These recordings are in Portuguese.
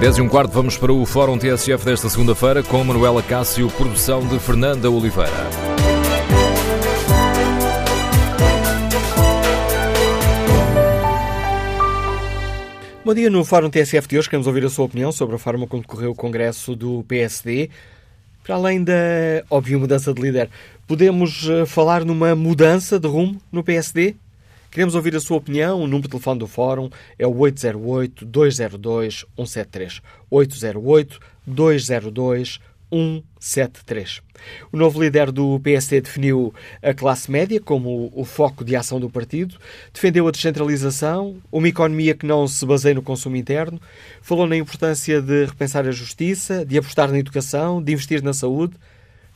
10 e um quarto, vamos para o Fórum TSF desta segunda-feira com Manuela Cássio, produção de Fernanda Oliveira. Bom dia, no Fórum TSF de hoje queremos ouvir a sua opinião sobre a forma como decorreu o Congresso do PSD. Para além da óbvia mudança de líder, podemos eh, falar numa mudança de rumo no PSD? Queremos ouvir a sua opinião. O número de telefone do Fórum é o 808-202-173. 808-202-173. 173. O novo líder do PSD definiu a classe média como o foco de ação do partido, defendeu a descentralização, uma economia que não se baseia no consumo interno, falou na importância de repensar a justiça, de apostar na educação, de investir na saúde,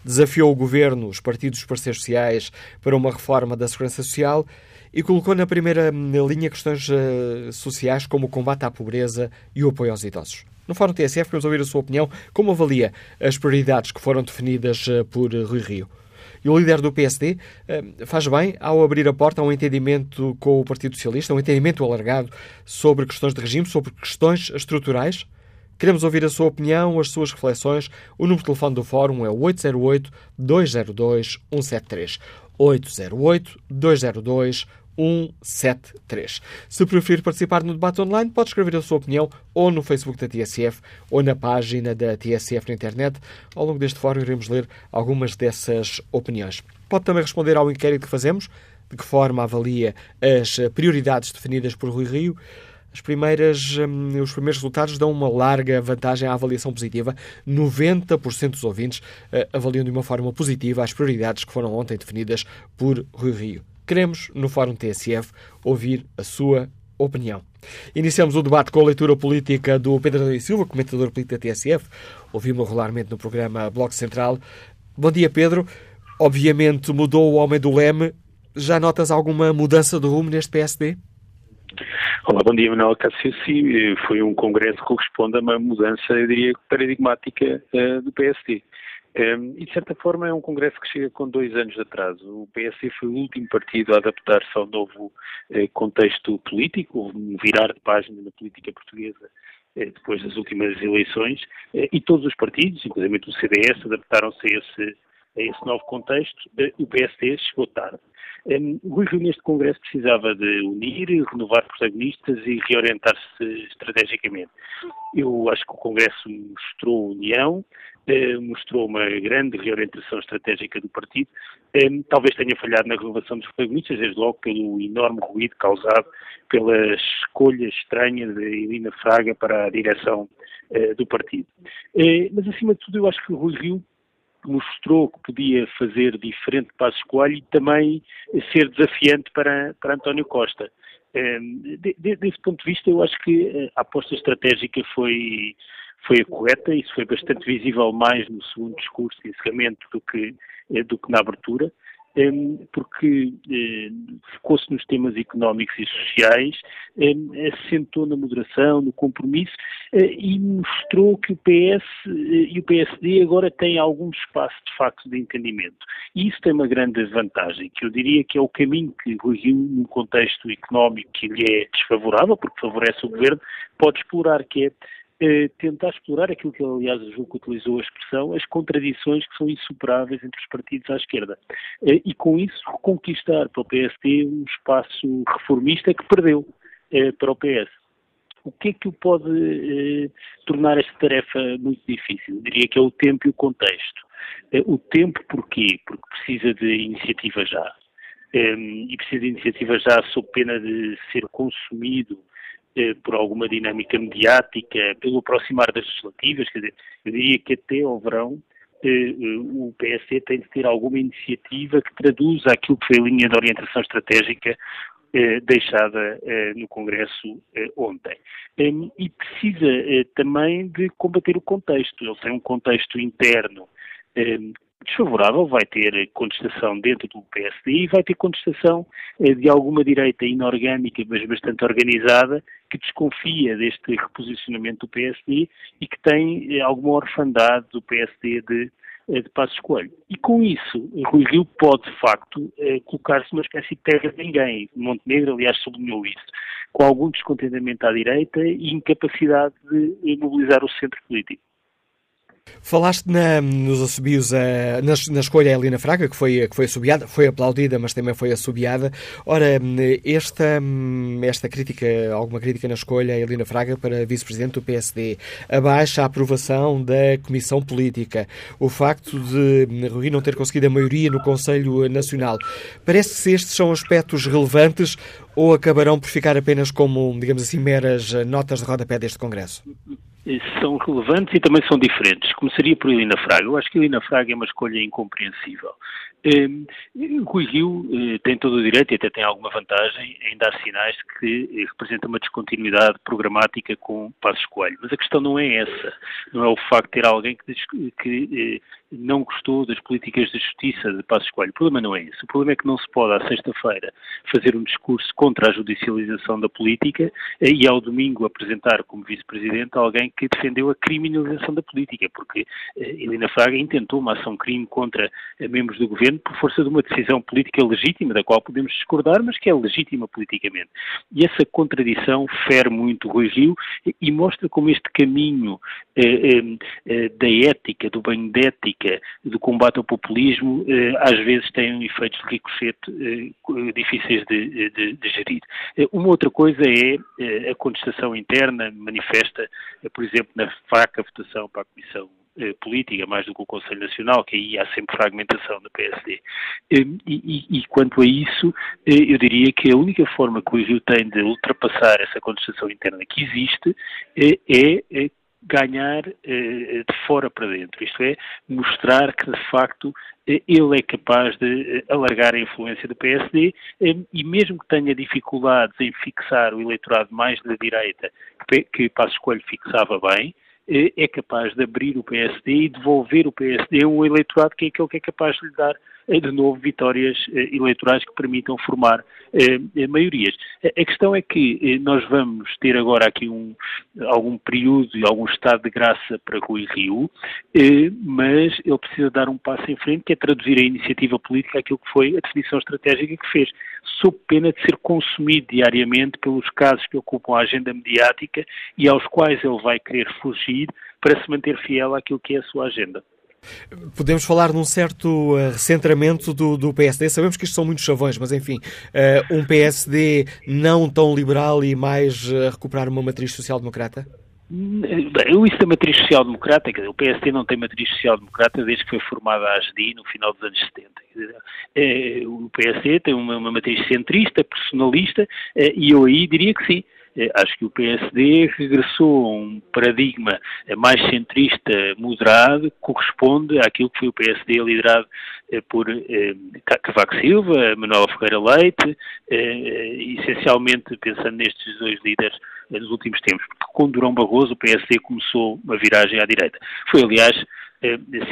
desafiou o governo, os partidos e os parceiros sociais para uma reforma da segurança social e colocou na primeira linha questões uh, sociais como o combate à pobreza e o apoio aos idosos. No Fórum TSF, queremos ouvir a sua opinião. Como avalia as prioridades que foram definidas eh, por Rui Rio? E o líder do PSD eh, faz bem ao abrir a porta a um entendimento com o Partido Socialista, um entendimento alargado sobre questões de regime, sobre questões estruturais? Queremos ouvir a sua opinião, as suas reflexões. O número de telefone do Fórum é 808-202-173. 808-202-173. 173. Se preferir participar no debate online, pode escrever a sua opinião ou no Facebook da TSF ou na página da TSF na internet. Ao longo deste fórum iremos ler algumas dessas opiniões. Pode também responder ao inquérito que fazemos, de que forma avalia as prioridades definidas por Rui Rio. As primeiras, hum, os primeiros resultados dão uma larga vantagem à avaliação positiva. 90% dos ouvintes uh, avaliam de uma forma positiva as prioridades que foram ontem definidas por Rui Rio. Queremos, no Fórum TSF, ouvir a sua opinião. Iniciamos o debate com a leitura política do Pedro Adão Silva, comentador político da TSF. Ouvimos regularmente no programa Bloco Central. Bom dia, Pedro. Obviamente mudou o homem do leme. Já notas alguma mudança de rumo neste PSD? Olá, bom dia, Manuel Cássio. Sim, foi um congresso que corresponde a uma mudança, eu diria, paradigmática uh, do PSD. Um, e, de certa forma, é um congresso que chega com dois anos de atraso. O PSD foi o último partido a adaptar-se ao novo eh, contexto político, um virar de página na política portuguesa eh, depois das últimas eleições, eh, e todos os partidos, inclusive o CDS, adaptaram-se a esse, a esse novo contexto. Eh, o PSD chegou tarde. Rui Rio neste Congresso precisava de unir, renovar protagonistas e reorientar-se estrategicamente. Eu acho que o Congresso mostrou união, eh, mostrou uma grande reorientação estratégica do partido. Eh, talvez tenha falhado na renovação dos protagonistas, desde logo pelo enorme ruído causado pela escolha estranha de Irina Fraga para a direção eh, do partido. mas, acima de tudo, eu acho que o Rui Rio mostrou que podia fazer diferente de Passos Coelho e também ser desafiante para, para António Costa. De, de, desse ponto de vista, eu acho que a aposta estratégica foi, foi a correta, isso foi bastante visível mais no segundo discurso de encerramento do que, eh, do que na abertura, ehm, porque eh, focou-se nos temas económicos e sociais, ehm, assentou na moderação, no compromisso e mostrou que o PS e o PSD agora têm algum espaço de facto de entendimento. E isso tem uma grande vantagem, que eu diria que é o caminho que Rui num contexto económico que lhe é desfavorável, porque favorece o governo, pode explorar, que é eh, tentar explorar aquilo que, aliás, o Juco utilizou a expressão, as contradições que são insuperáveis entre os partidos à esquerda. Eh, e com isso reconquistar para o PSD um espaço reformista que perdeu eh, para o PS. O que é que o pode eh, tornar esta tarefa muito difícil? Eu diria que é o tempo e o contexto. Eh, o tempo porquê? Porque precisa de iniciativa já. Eh, e precisa de iniciativa já sob pena de ser consumido por alguma dinâmica mediática, pelo aproximar das legislativas, quer dizer, eu diria que até ao verão eh, eh, o PSD tem de ter alguma iniciativa que traduza aquilo que foi a linha de orientação estratégica deixada no Congresso ontem. e precisa também de combater o contexto. Ele tem um contexto interno desfavorável, vai ter contestação dentro do PSD e vai ter contestação eh, de alguma direita inorgânica, mas bastante organizada, que desconfia deste reposicionamento do PSD e que tem eh, alguma orfandade do PSD de de Passos Coelho. E com isso, Rui Rio pode, de facto, colocar-se numa espécie de terra de ninguém. Montenegro, aliás, sublinhou isso, com algum descontentamento à direita e incapacidade de mobilizar o centro político. Falaste na, nos assobios, uh, na, na, escolha a Helena Fraga, que foi, que foi assobiada, foi aplaudida, mas também foi assobiada. Ora, esta, esta crítica, alguma crítica na escolha a Helena Fraga para vice-presidente do PSD, a aprovação da Comissão Política, o facto de Rui não ter conseguido a maioria no Conselho Nacional. Parece que estes são aspectos relevantes ou acabarão por ficar apenas como, digamos assim, meras notas de rodapé deste Congresso? São relevantes e também são diferentes. Começaria por Helena Fraga. Eu acho que Helena Fraga é uma escolha incompreensível. Um, Rui Rio uh, tem todo o direito e até tem alguma vantagem em dar sinais de que uh, representa uma descontinuidade programática com Passos Coelho. Mas a questão não é essa. Não é o facto de ter alguém que, que uh, não gostou das políticas de justiça de Passos Coelho. O problema não é esse. O problema é que não se pode, à sexta-feira, fazer um discurso contra a judicialização da política e, ao domingo, apresentar como vice-presidente alguém que defendeu a criminalização da política, porque Helena Fraga intentou uma ação-crime contra membros do governo por força de uma decisão política legítima, da qual podemos discordar, mas que é legítima politicamente. E essa contradição fere muito Rui Rio e mostra como este caminho eh, eh, eh, da ética, do banho de ética, do combate ao populismo, eh, às vezes tem efeitos de ricochete eh, difíceis de, de, de gerir. Eh, uma outra coisa é a contestação interna manifesta, por exemplo, na fraca votação para a Comissão política, mais do que o Conselho Nacional, que aí há sempre fragmentação da PSD. E, e, e, quanto a isso, eu diria que a única forma que o Rio tem de ultrapassar essa contestação interna que existe é, é ganhar de fora para dentro, isto é, mostrar que de facto ele é capaz de alargar a influência do PSD e mesmo que tenha dificuldades em fixar o eleitorado mais da direita, que Passos Coelho fixava bem, é, capaz de abrir o PSD e devolver o PSD a um eleitorado que é aquele que é capaz de lhe dar eh, de novo vitórias eh, eleitorais que permitam formar eh, maiorias. A questão é que nós vamos ter agora aqui um, algum período e algum estado de graça para Rui Rio, mas ele precisa dar um passo em frente, que é traduzir a iniciativa política aquilo que foi a definição estratégica que fez, sob pena de ser consumido diariamente pelos casos que ocupam a agenda mediática e aos quais ele vai querer fugir para se manter fiel àquilo que é a sua agenda. Podemos falar num certo uh, recentramento do, do, PSD. Sabemos que isto são muitos chavões, mas enfim, uh, um PSD não tão liberal e mais uh, recuperar uma matriz social-democrata? Bem, isso da matriz social-democrata, o PSD não tem matriz social-democrata desde que foi formada a ASDI no final dos anos 70. o PSD tem uma, uma matriz centrista, personalista, e eu aí diria que sim. Eh, acho que o PSD regressou a um paradigma mais centrista, moderado, que corresponde àquilo que foi o PSD liderado eh, por eh, Cavaco Silva, Manuel Ferreira Leite, essencialmente pensando nestes dois líderes nos últimos tempos, porque com Durão Barroso o PSD começou uma viragem à direita. Foi, aliás,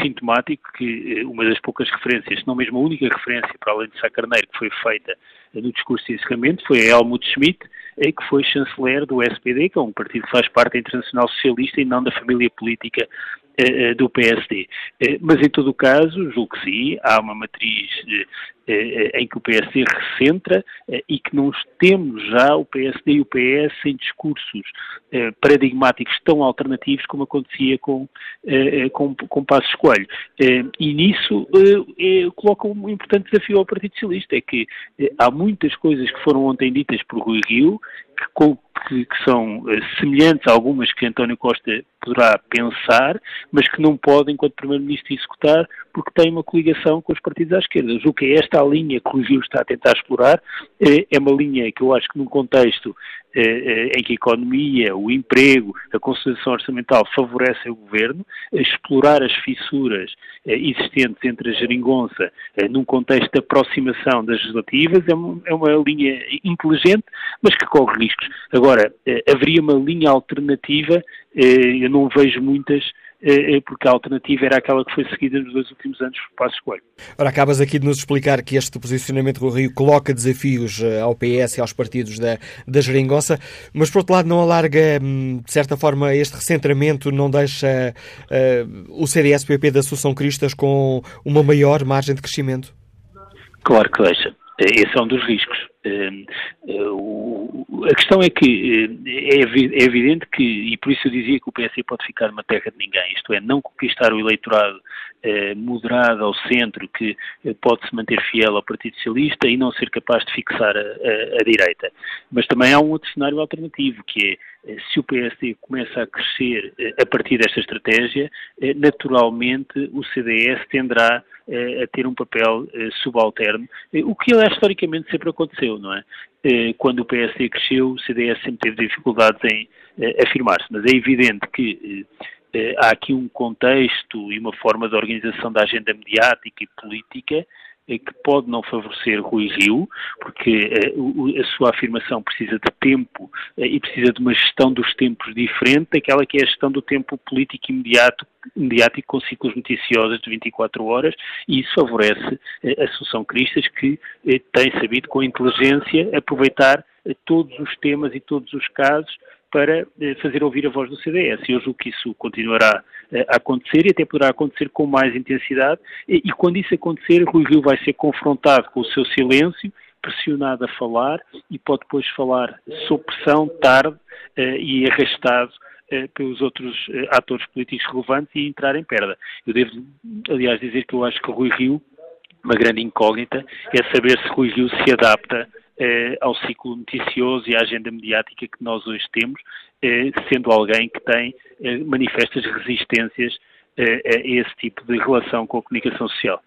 sintomático que uma das poucas referências, se não mesmo a única referência, para além de Sá Carneiro, que foi feita no discurso de encerramento, foi a Helmut Schmidt, que foi chanceler do SPD, que é um partido que faz parte da Internacional Socialista e não da família política do PSD. Eh, mas, em todo o caso, julgo que sim, há uma matriz em que o PSD recentra e que não temos já o PSD e o PS em discursos paradigmáticos tão alternativos como acontecia com, com, com Passos Coelho. E nisso coloca um importante desafio ao Partido Socialista, é que há muitas coisas que foram ontem ditas por Rui Rio que, que, que são semelhantes a algumas que António Costa poderá pensar, mas que não pode, enquanto Primeiro-Ministro, executar, porque tem uma coligação com os partidos à esquerda. O que é esta linha que o Gil está a tentar explorar, é, é uma linha que eu acho que num contexto eh, eh, em que a economia, o emprego, a consolidação orçamental favorecem o governo, explorar as fissuras eh, existentes entre a geringonça num contexto de aproximação das legislativas é uma, é uma linha inteligente, mas que corre riscos. Agora, haveria uma linha alternativa, eu não vejo muitas porque a alternativa era aquela que foi seguida nos dois últimos anos por Passos Coelho. Ora, acabas aqui de nos explicar que este posicionamento do Rio coloca desafios ao PS e aos partidos da, da Geringonça, mas por outro lado não alarga, hum, de certa forma, este recentramento, não deixa uh, o CDS-PP da Associação Cristas com uma maior margem de crescimento? Claro que deixa. Esse é um dos riscos. Hum, a questão é que hum, é, é evidente que, e por isso eu dizia que o PSD pode ficar numa terra de ninguém, isto é, não conquistar o eleitorado eh, moderado ao centro que eh, pode se manter fiel ao Partido Socialista e não ser capaz de fixar a, a, a direita. Mas também há um outro cenário alternativo, que é eh, se o PSD começa a crescer a partir desta estratégia, naturalmente o CDS tenderá a ter um papel subalterno, o que aliás historicamente sempre aconteceu, não é? Quando o PSD cresceu, o CDS sempre teve dificuldades em afirmar-se, mas é evidente que há aqui um contexto e uma forma de organização da agenda mediática e política que pode não favorecer Rui Rio, porque a sua afirmação precisa de tempo e precisa de uma gestão dos tempos diferente daquela que é a gestão do tempo político imediato, mediático com ciclos noticiosos de 24 horas e isso favorece a Associação Cristas que tem sabido com inteligência aproveitar todos os temas e todos os casos para eh, fazer ouvir a voz do CDS. Eu julgo que isso continuará eh, a acontecer e até poderá acontecer com mais intensidade. E, e quando isso acontecer, Rui Rio vai ser confrontado com o seu silêncio, pressionado a falar e pode depois falar sob pressão, tarde eh, e arrastado pelos outros atores políticos relevantes e entrar em perda. Eu devo, aliás, dizer que eu acho que Rui Rio, uma grande incógnita, é saber se Rui Rio se adapta eh, ao ciclo noticioso e à agenda mediática que nós hoje temos, eh, sendo alguém que tem eh, manifestas resistências a esse tipo de relação com a comunicação social.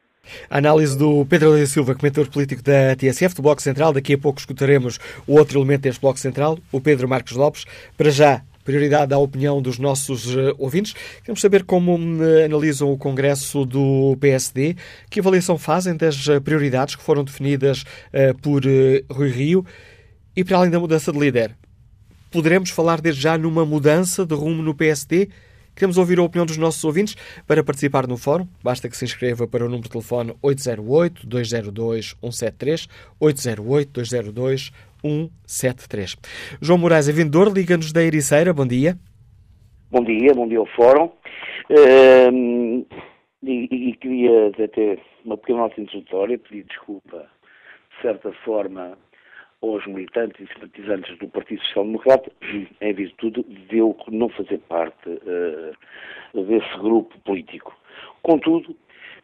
A análise do Pedro Leite Silva, comentador político da TSF, do Bloco Central. Daqui a pouco escutaremos o outro elemento deste Bloco Central, o Pedro Marcos Lopes. Para já, prioridade à opinião dos nossos uh, ouvintes. Queremos saber como uh, analisam o Congresso do PSD, que avaliação fazem das uh, prioridades que foram definidas por Rui Rio e para além da mudança de líder. Poderemos falar desde já numa mudança de rumo no PSD? Queremos ouvir a opinião dos nossos ouvintes. Para participar no fórum, basta que se inscreva para o número de telefone 808-202-173, 808-202-173. 173. João Moraes é vendedor, liga-nos da Ericeira. Bom dia. Bom dia, bom dia ao Fórum. Uh, e, e, queria até uma pequena nota introdutória, pedir desculpa, de certa forma, aos militantes e simpatizantes do Partido Social Democrata, em virtude de eu não fazer parte uh, desse grupo político. Contudo,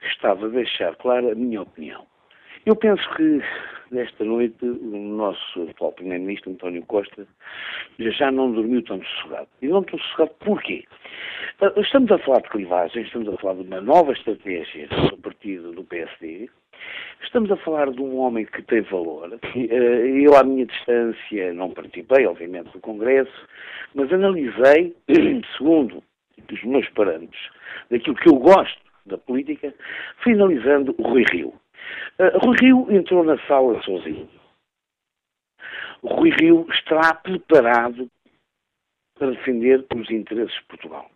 estava a deixar clara a minha opinião. Eu penso que nesta noite o nosso atual Primeiro-Ministro, António Costa, já não dormiu tão sossegado. E não tão sossegado porquê? Ah, estamos a falar de clivagem, estamos a falar de uma nova estratégia do partido do PSD, Estamos a falar de um homem que tem valor. Ah, eu, à minha distância, não participei, obviamente, do Congresso, mas analisei, segundo os meus parâmetros, daquilo que eu gosto da política, finalizando o Rui Rio. Uh, Rui Rio entrou na sala sozinho. Rui Rio está preparado para defender os interesses de Portugal.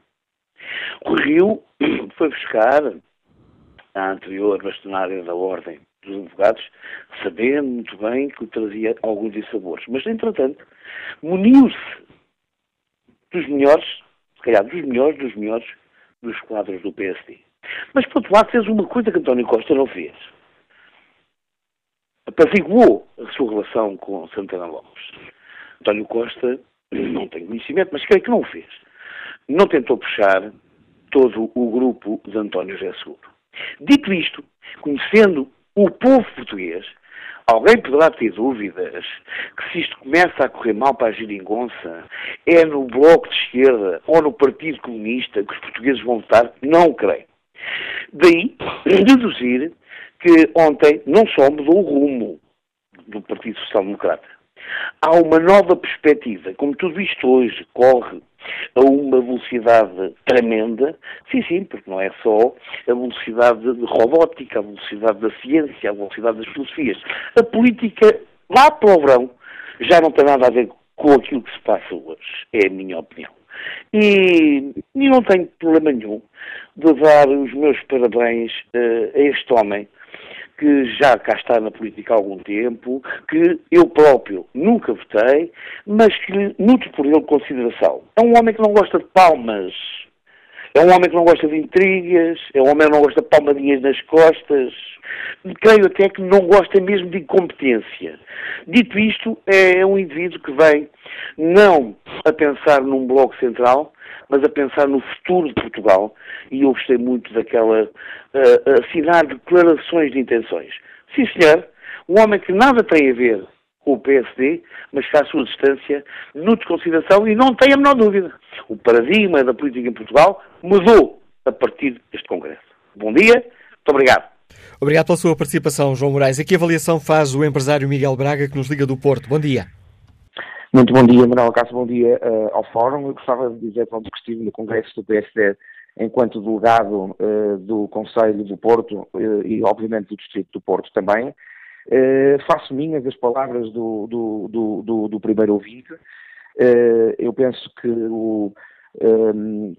Rui Rio foi buscar a anterior bastonária da Ordem dos Advogados, sabendo muito bem que trazia alguns dissabores. Mas, entretanto, muniu-se dos melhores, se calhar dos melhores, dos melhores, dos quadros do PSD. Mas, por outro lado, fez uma coisa que António Costa não fez apaziguou a sua relação com Santana Lopes. António Costa não tem conhecimento, mas creio que não o fez. Não tentou puxar todo o grupo de António José Seguro. Dito isto, conhecendo o povo português, alguém poderá ter dúvidas que se isto começa a correr mal para a geringonça, é no Bloco de Esquerda ou no Partido Comunista que os portugueses vão votar? Não creio. Daí, deduzir que ontem não só mudou o rumo do Partido Social Democrata. Há uma nova perspectiva. Como tudo isto hoje corre a uma velocidade tremenda, sim, sim, porque não é só a velocidade robótica, a velocidade da ciência, a velocidade das filosofias. A política, lá para o verão, já não tem nada a ver com aquilo que se passa hoje. É a minha opinião. E, e não tenho problema nenhum de dar os meus parabéns uh, a este homem que já cá está na política há algum tempo, que eu próprio nunca votei, mas que nutro por ele consideração. É um homem que não gosta de palmas, é um homem que não gosta de intrigas, é um homem que não gosta de palmadinhas nas costas, creio até que não gosta mesmo de incompetência. Dito isto, é um indivíduo que vem não a pensar num bloco central, mas a pensar no futuro de Portugal. E eu gostei muito daquela uh, assinar declarações de intenções. Sim, senhor, um homem que nada tem a ver com o PSD, mas que à sua distância nutre consideração e não tem a menor dúvida. O paradigma da política em Portugal mudou a partir deste Congresso. Bom dia, muito obrigado. Obrigado pela sua participação, João Moraes. Aqui a avaliação faz o empresário Miguel Braga, que nos liga do Porto. Bom dia. Muito bom dia, Manuel Cássio, bom dia uh, ao Fórum. Eu gostava de dizer, pronto, que estive no Congresso do PSD enquanto delegado uh, do Conselho do Porto uh, e, obviamente, do Distrito do Porto também. Faço minhas as palavras do, do, do, do, primeiro ouvinte. eu penso que o,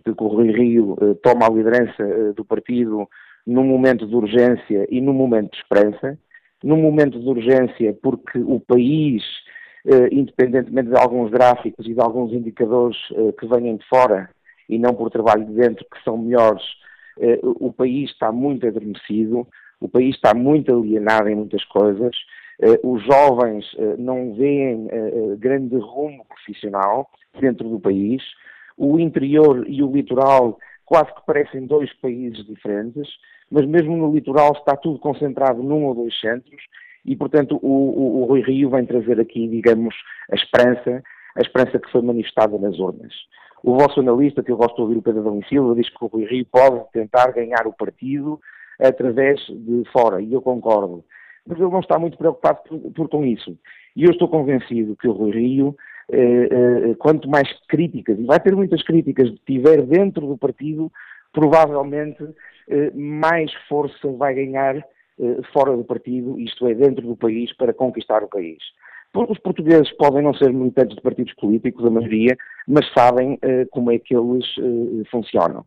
que o Rui Rio toma a liderança do partido num momento de urgência e num momento de esperança. Num momento de urgência, porque o país, eh, independentemente de alguns gráficos e de alguns indicadores eh, que venham de fora e não por trabalho de dentro, que são melhores, eh, o país está muito adormecido, o país está muito alienado em muitas coisas, os jovens não veem grande rumo profissional dentro do país, o interior e o litoral quase que parecem dois países diferentes, mas mesmo no litoral está tudo concentrado num ou dois centros e, portanto, o, o, o Rui Rio vem trazer aqui, digamos, a esperança, a esperança que foi manifestada nas urnas. O vosso analista, que eu gosto de ouvir, o Pedro Dom Silva, diz que o Rui Rio pode tentar ganhar o partido através de fora, e eu concordo. Mas ele não está muito preocupado por, por com isso. E eu estou convencido que o Rui Rio, eh, eh, quanto mais críticas, e vai ter muitas críticas, tiver dentro do partido, provavelmente eh, mais força vai ganhar eh, fora do partido, isto é, dentro do país, para conquistar o país. Porque os portugueses podem não ser militantes de partidos políticos, a maioria, mas sabem eh, como é que eles funcionam.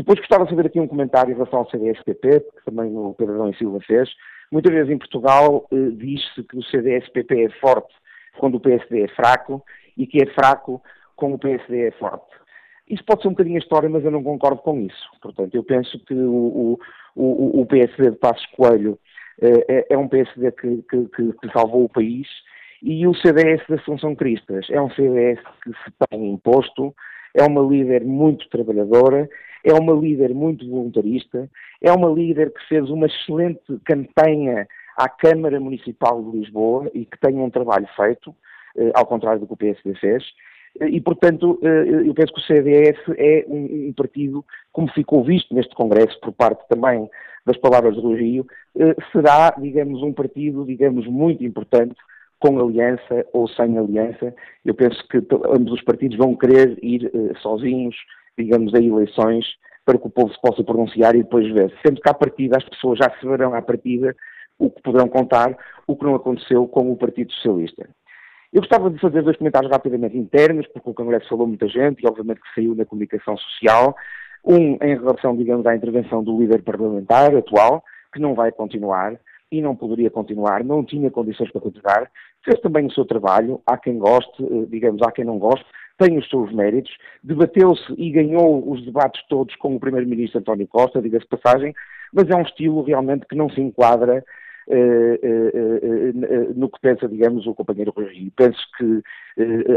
Depois gostava de fazer aqui um comentário em relação ao CDS-PP, que também o Pedro Adão e Silva fez. Muitas vezes em Portugal diz-se que o CDS-PP é forte quando o PSD é fraco e que é fraco quando o PSD é forte. Isso pode ser um bocadinho a história, mas eu não concordo com isso. Portanto, eu penso que o, o, o PSD de Passos Coelho eh, é, é, um PSD que, que, que, que, salvou o país e o CDS da Assunção Cristas é um CDS que se tem imposto, é uma líder muito trabalhadora, é uma líder muito voluntarista, é uma líder que fez uma excelente campanha à Câmara Municipal de Lisboa e que tem um trabalho feito, eh, ao contrário do que o PSD fez, e, portanto, eh, eu penso que o CDS é um, partido, como ficou visto neste Congresso, por parte também das palavras do Rio, eh, será, digamos, um partido, digamos, muito importante, com aliança ou sem aliança. Eu penso que ambos os partidos vão querer ir eh, sozinhos, digamos, a eleições, para que o povo se possa pronunciar e depois ver. Sendo que à partida as pessoas já se verão à partida o que poderão contar, o que não aconteceu com o Partido Socialista. Eu gostava de fazer dois comentários rapidamente internos, porque o Congresso falou muita gente e obviamente que saiu na comunicação social. Um em relação, digamos, à intervenção do líder parlamentar atual, que não vai continuar e não poderia continuar, não tinha condições para continuar. Fez também o seu trabalho, há quem goste, eh, digamos, há quem não goste, tem os seus méritos, debateu-se e ganhou os debates todos com o Primeiro-Ministro António Costa, diga-se passagem, mas é um estilo realmente que não se enquadra eh, eh, no que pensa, digamos, o companheiro Rui. Penso que,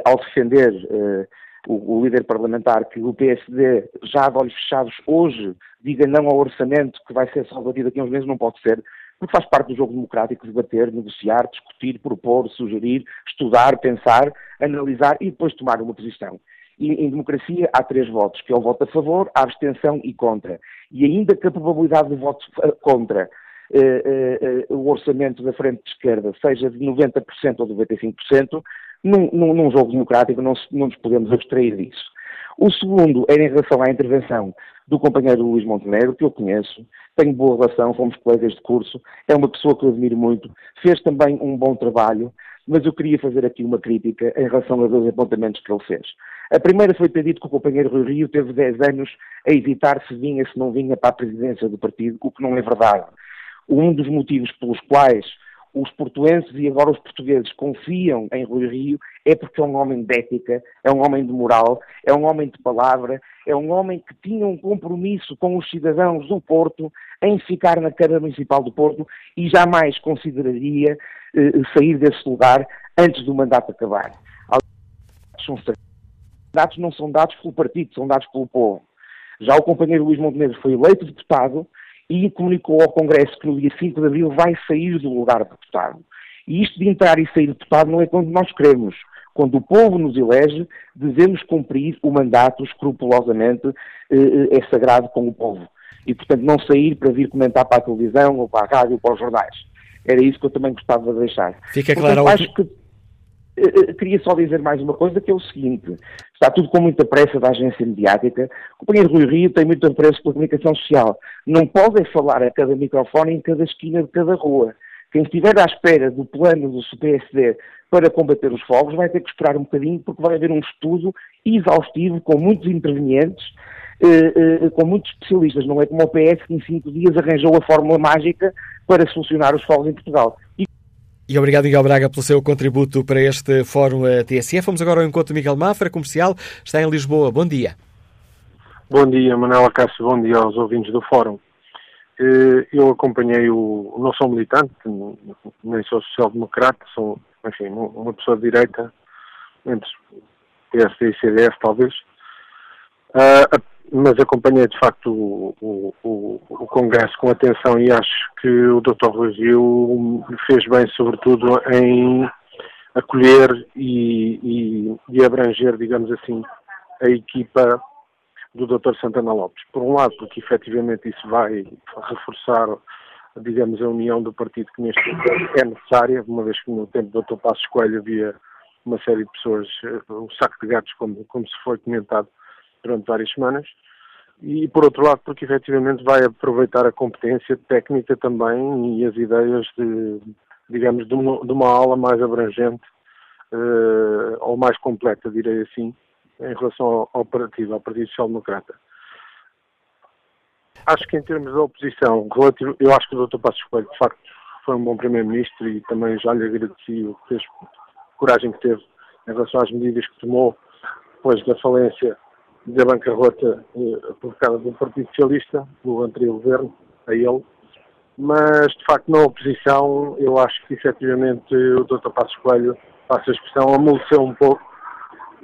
ao defender o, líder parlamentar que o PSD, já de olhos fechados, hoje diga não ao orçamento que vai ser só daqui a uns meses, não pode ser, porque faz parte do jogo democrático debater, negociar, discutir, propor, sugerir, estudar, pensar, analisar e depois tomar uma posição. E em democracia há três votos, que é o voto a favor, a abstenção e contra. E ainda que a probabilidade de voto contra eh, eh, eh, o orçamento da frente de esquerda seja de 90% ou de 95%, num, num, num jogo democrático não, não nos podemos abstrair disso. O segundo era em relação à intervenção do companheiro Luís Montenegro, que eu conheço, tenho boa relação, fomos colegas de curso, é uma pessoa que eu admiro muito, fez também um bom trabalho, mas eu queria fazer aqui uma crítica em relação a dois apontamentos que ele fez. A primeira foi ter dito que o companheiro Rui Rio teve 10 anos a hesitar se vinha, se não vinha para a presidência do partido, o que não é verdade. Um dos motivos pelos quais os portuenses e agora os portugueses confiam em Rui Rio é porque é um homem de ética, é um homem de moral, é um homem de palavra, é um homem que tinha um compromisso com os cidadãos do Porto em ficar na Câmara Municipal do Porto e jamais consideraria eh, sair desse lugar antes do mandato acabar. São dados não são dados pelo partido, são dados pelo povo. Já o companheiro Luís Montenegro foi eleito deputado e comunicou ao Congresso que no dia 5 de abril vai sair do lugar de deputado. E isto de entrar e sair de deputado não é quando nós queremos. Quando o povo nos elege, devemos cumprir o mandato escrupulosamente, eh, eh, é sagrado com o povo. E, portanto, não sair para vir comentar para a televisão ou para a rádio ou para os jornais. Era isso que eu também gostava de deixar. Fica claro. Portanto, acho que queria só dizer mais uma coisa, que é o seguinte, está tudo com muita pressa da agência mediática, o companheiro Rui Rio tem muita pressa pela comunicação social, não podem falar a cada microfone em cada esquina de cada rua. Quem estiver à espera do plano do PSD para combater os fogos vai ter que esperar um bocadinho, porque vai haver um estudo exaustivo com muitos intervenientes, eh, eh, com muitos especialistas. Não é como o PS que em cinco dias arranjou a fórmula mágica para solucionar os fogos em Portugal. E... E obrigado, Miguel Braga, pelo seu contributo para este Fórum eh, TSF. Vamos agora ao encontro Miguel Mafra, comercial, está em Lisboa. Bom dia. Bom dia, Manuela Cássio, bom dia aos ouvintes do Fórum. Eh, eu acompanhei o. Não sou militante, nem sou social-democrata, sou, enfim, uma pessoa de direita, entre PSD e CDS, talvez. Uh, mas acompanhei de facto o, o, o, o, Congresso com atenção e acho que o Dr. Rui fez bem, sobretudo, em acolher e, e, e abranger, digamos assim, a equipa do Dr. Santana Lopes. Por um lado, porque efetivamente isso vai reforçar, digamos, a união do partido que neste momento é necessária, uma vez que no tempo do Dr. Passos Coelho havia uma série de pessoas, o eh, saco de gatos, como, como se foi comentado durante várias semanas. E, por outro lado, porque efetivamente vai aproveitar a competência técnica também e as ideias de, digamos, de uma, de uma aula mais abrangente, uh, ou mais completa, direi assim, em relação ao, ao partido, ao Partido Social Democrata. Acho que em termos da oposição, relativo, eu acho que o Dr. Passos Coelho, de facto, foi um bom Primeiro-Ministro e também já lhe agradeci o que fez, a coragem que teve em relação às medidas que tomou depois da falência da bancarrota eh, provocada pelo Partido Socialista, do anterior governo, a ele. Mas, de facto, na oposição, eu acho que efetivamente o Dr. Passos Coelho, passa a expressão, amoleceu um pouco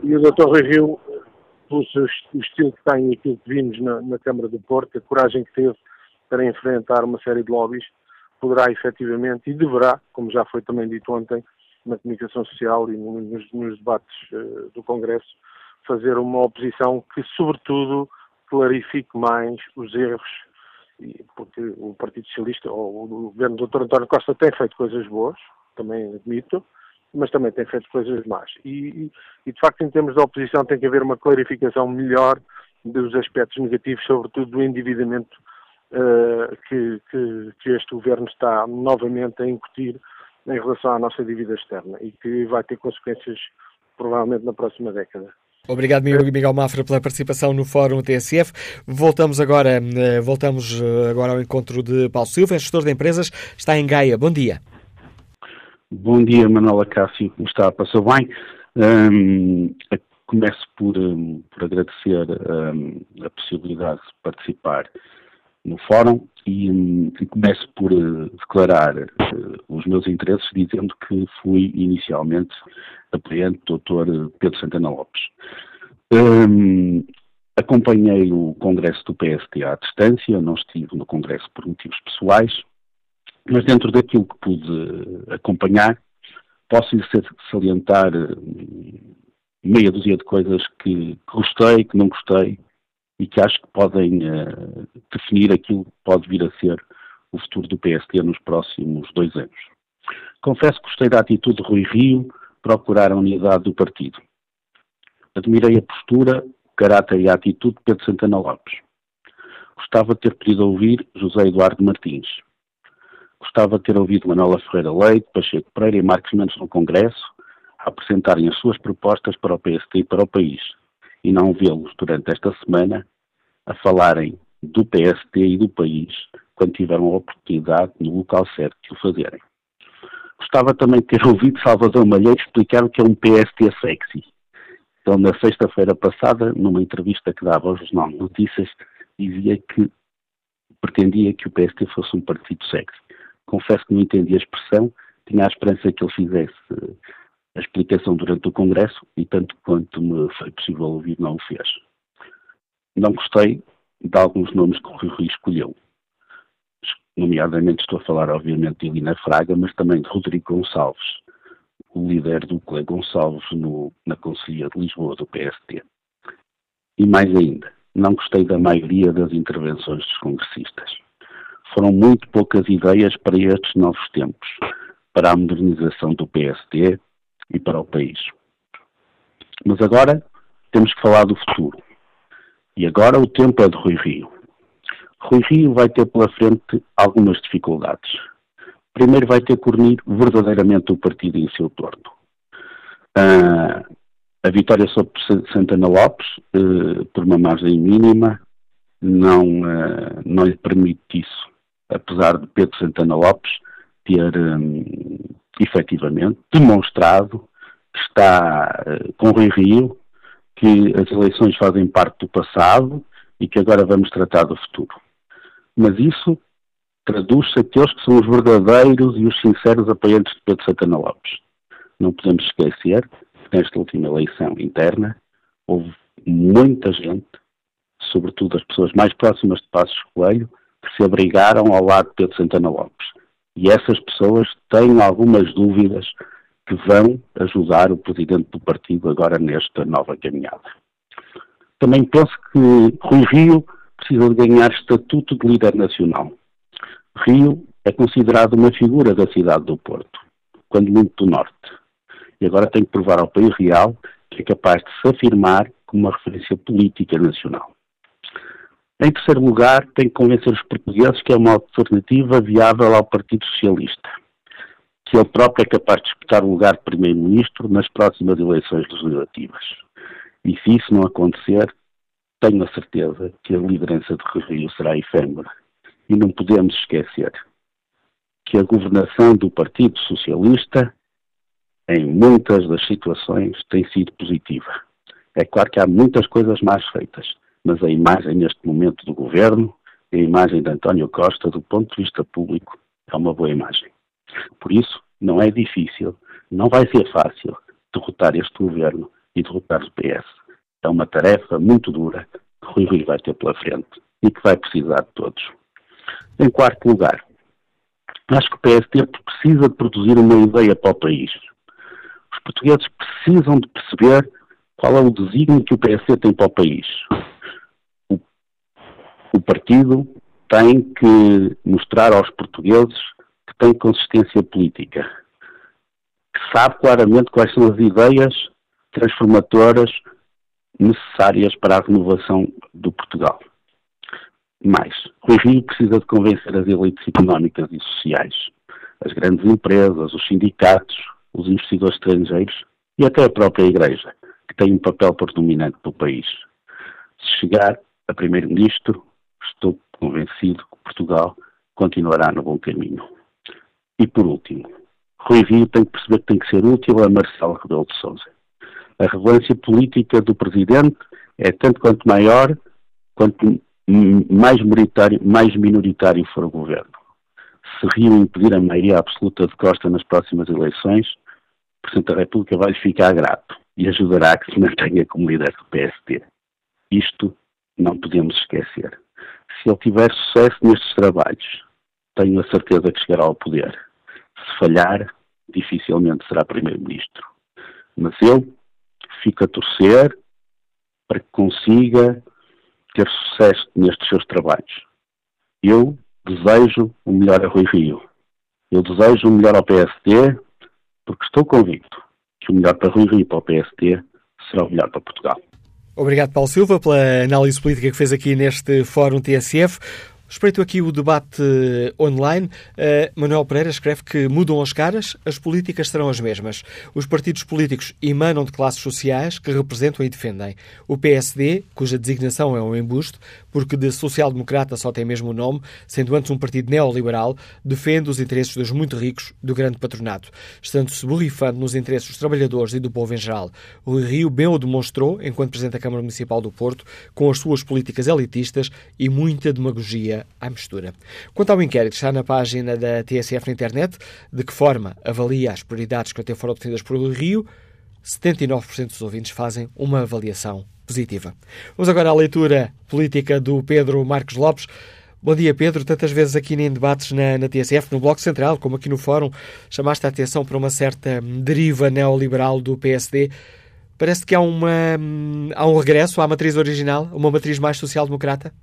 e o Dr. Rui Rio, pelo seu, estilo que tem e aquilo que vimos na, na, Câmara do Porto, a coragem que teve para enfrentar uma série de lobbies, poderá efetivamente e deverá, como já foi também dito ontem, na comunicação social e nos, nos debates uh, do Congresso, fazer uma oposição que, sobretudo, clarifique mais os erros, porque o Partido Socialista, ou o governo do Dr. António Costa tem feito coisas boas, também admito, mas também tem feito coisas más. E, e, de facto, em termos de oposição, tem que haver uma clarificação melhor dos aspectos negativos, sobretudo do endividamento uh, que, que, que, este governo está novamente a incutir em relação à nossa dívida externa e que vai ter consequências provavelmente na próxima década. Obrigado, Miguel Mafra, pela participação no Fórum TSF. Voltamos agora, eh, voltamos eh, agora ao encontro de Paulo Silva, gestor de empresas, está em Gaia. Bom dia. Bom dia, Manuela Cássio, como está? Passou bem? Um, começo por, um, por agradecer um, a possibilidade de participar no fórum e, hum, começo por uh, declarar uh, os meus interesses dizendo que fui inicialmente apoiante do Dr. Pedro Santana Lopes. Um, acompanhei o congresso do PSD à distância, não estive no congresso por motivos pessoais, mas dentro daquilo que pude acompanhar, posso salientar hum, meia dúzia de coisas que gostei, que não gostei e que acho que podem uh, definir aquilo que pode vir a ser o futuro do PSD nos próximos dois anos. Confesso que gostei da atitude de Rui Rio procurar a unidade do partido. Admirei a postura, o caráter e a atitude de Pedro Santana Lopes. Gostava de ter pedido ouvir José Eduardo Martins. Gostava de ter ouvido Manuela Ferreira Leite, Pacheco Pereira e Marcos Mendes no Congresso apresentarem as suas propostas para o PST e para o país. E não vê-los durante esta semana a falarem do PST e do país quando tiveram a oportunidade no local certo de o fazerem. Gostava também de ter ouvido Salvador Malheiro explicar o que é um PST sexy. Então, na sexta-feira passada, numa entrevista que dava ao Jornal Notícias, dizia que pretendia que o PST fosse um partido sexy. Confesso que não entendi a expressão, tinha a esperança que ele fizesse a explicação durante o Congresso e tanto quanto me foi possível ouvir não o fez. Não gostei de alguns nomes que o Rui escolheu. Nomeadamente estou a falar, obviamente, de Helena Fraga, mas também de Rodrigo Gonçalves, o líder do Clé Gonçalves no, na Conselhia de Lisboa do PST. E mais ainda, não gostei da maioria das intervenções dos congressistas. Foram muito poucas ideias para estes novos tempos, para a modernização do PST e para o país. Mas agora temos que falar do futuro. E agora o tempo é de Rui Rio. Rui Rio vai ter pela frente algumas dificuldades. Primeiro vai ter que unir verdadeiramente o partido em seu torno. Uh, a vitória sobre Santana Lopes, uh, por uma margem mínima, não, uh, não lhe permite isso. Apesar de Pedro Santana Lopes ter um, efetivamente demonstrado que está uh, com Rui Rio, que as eleições fazem parte do passado e que agora vamos tratar do futuro. Mas isso traduz-se àqueles que são os verdadeiros e os sinceros apoiantes de Pedro Santana Lopes. Não podemos esquecer que nesta última eleição interna houve muita gente, sobretudo as pessoas mais próximas de Passos Coelho, que se abrigaram ao lado de Pedro Santana Lopes. E essas pessoas têm algumas dúvidas que vão ajudar o presidente do partido agora nesta nova caminhada. Também penso que Rui Rio precisa de ganhar estatuto de líder nacional. Rio é considerado uma figura da cidade do Porto, quando muito do norte. E agora tem que provar ao país real que é capaz de se afirmar como uma referência política nacional. Em terceiro lugar, tem que convencer os portugueses que é uma alternativa viável ao Partido Socialista, que ele próprio é capaz de disputar o lugar de Primeiro-Ministro nas próximas eleições legislativas. E se isso não acontecer, tenho a certeza que a liderança de Rio será efêmera. E não podemos esquecer que a governação do Partido Socialista, em muitas das situações, tem sido positiva. É claro que há muitas coisas mais feitas, mas a imagem neste momento do governo, a imagem de António Costa, do ponto de vista público, é uma boa imagem. Por isso, não é difícil, não vai ser fácil derrotar este governo e derrotar o PS. É uma tarefa muito dura que Rui Rio vai ter pela frente e que vai precisar de todos. Em quarto lugar, acho que o PSD precisa de produzir uma ideia para o país. Os portugueses precisam de perceber qual é o desígnio que o PSD tem para o país o partido tem que mostrar aos portugueses que tem consistência política, que sabe claramente quais são as ideias transformadoras necessárias para a renovação do Portugal. Mais, Rui Rio precisa de convencer as elites económicas e sociais, as grandes empresas, os sindicatos, os investidores estrangeiros e até a própria Igreja, que tem um papel predominante no país. Se chegar a Primeiro-Ministro, estou convencido que Portugal continuará no bom caminho. E por último, Rui Rio tem que perceber que tem que ser útil a Marcelo Rebelo de Sousa. A relevância política do Presidente é tanto quanto maior, quanto mais mais minoritário for o governo. Se Rio impedir a maioria absoluta de Costa nas próximas eleições, o Presidente da República vai ficar grato e ajudará a que se mantenha como líder do PSD. Isto não podemos esquecer se ele tiver sucesso nestes trabalhos, tenho a certeza que chegará ao poder. Se falhar, dificilmente será Primeiro-Ministro. Mas eu fico a torcer para que consiga ter sucesso nestes seus trabalhos. Eu desejo o melhor a Rui Rio. Eu desejo o melhor ao PSD, porque estou convicto que o melhor para Rui Rio e para o PSD será o melhor para Portugal. Obrigado, Paulo Silva, pela análise política que fez aqui neste Fórum TSF. Respeito aqui o debate online, uh, Manuel Pereira escreve que mudam as caras, as políticas serão as mesmas. Os partidos políticos emanam de classes sociais que representam e defendem. O PSD, cuja designação é um embuste, porque de social-democrata só tem mesmo o nome, sendo antes um partido neoliberal, defende os interesses dos muito ricos do grande patronato, estando-se borrifando nos interesses dos trabalhadores e do povo em geral. O Rio bem o demonstrou, enquanto Presidente da Câmara Municipal do Porto, com as suas políticas elitistas e muita demagogia à mistura. Quanto ao inquérito, está na página da TSF na internet, de que forma avalia as prioridades que até foram definidas por Rio, 79% dos ouvintes fazem uma avaliação positiva. Vamos agora à leitura política do Pedro Marcos Lopes. Bom dia, Pedro. Tantas vezes aqui em debates na, na, TSF, no Bloco Central, como aqui no Fórum, chamaste a atenção para uma certa deriva neoliberal do PSD. Parece que há, uma, há um regresso à matriz original, uma matriz mais social-democrata?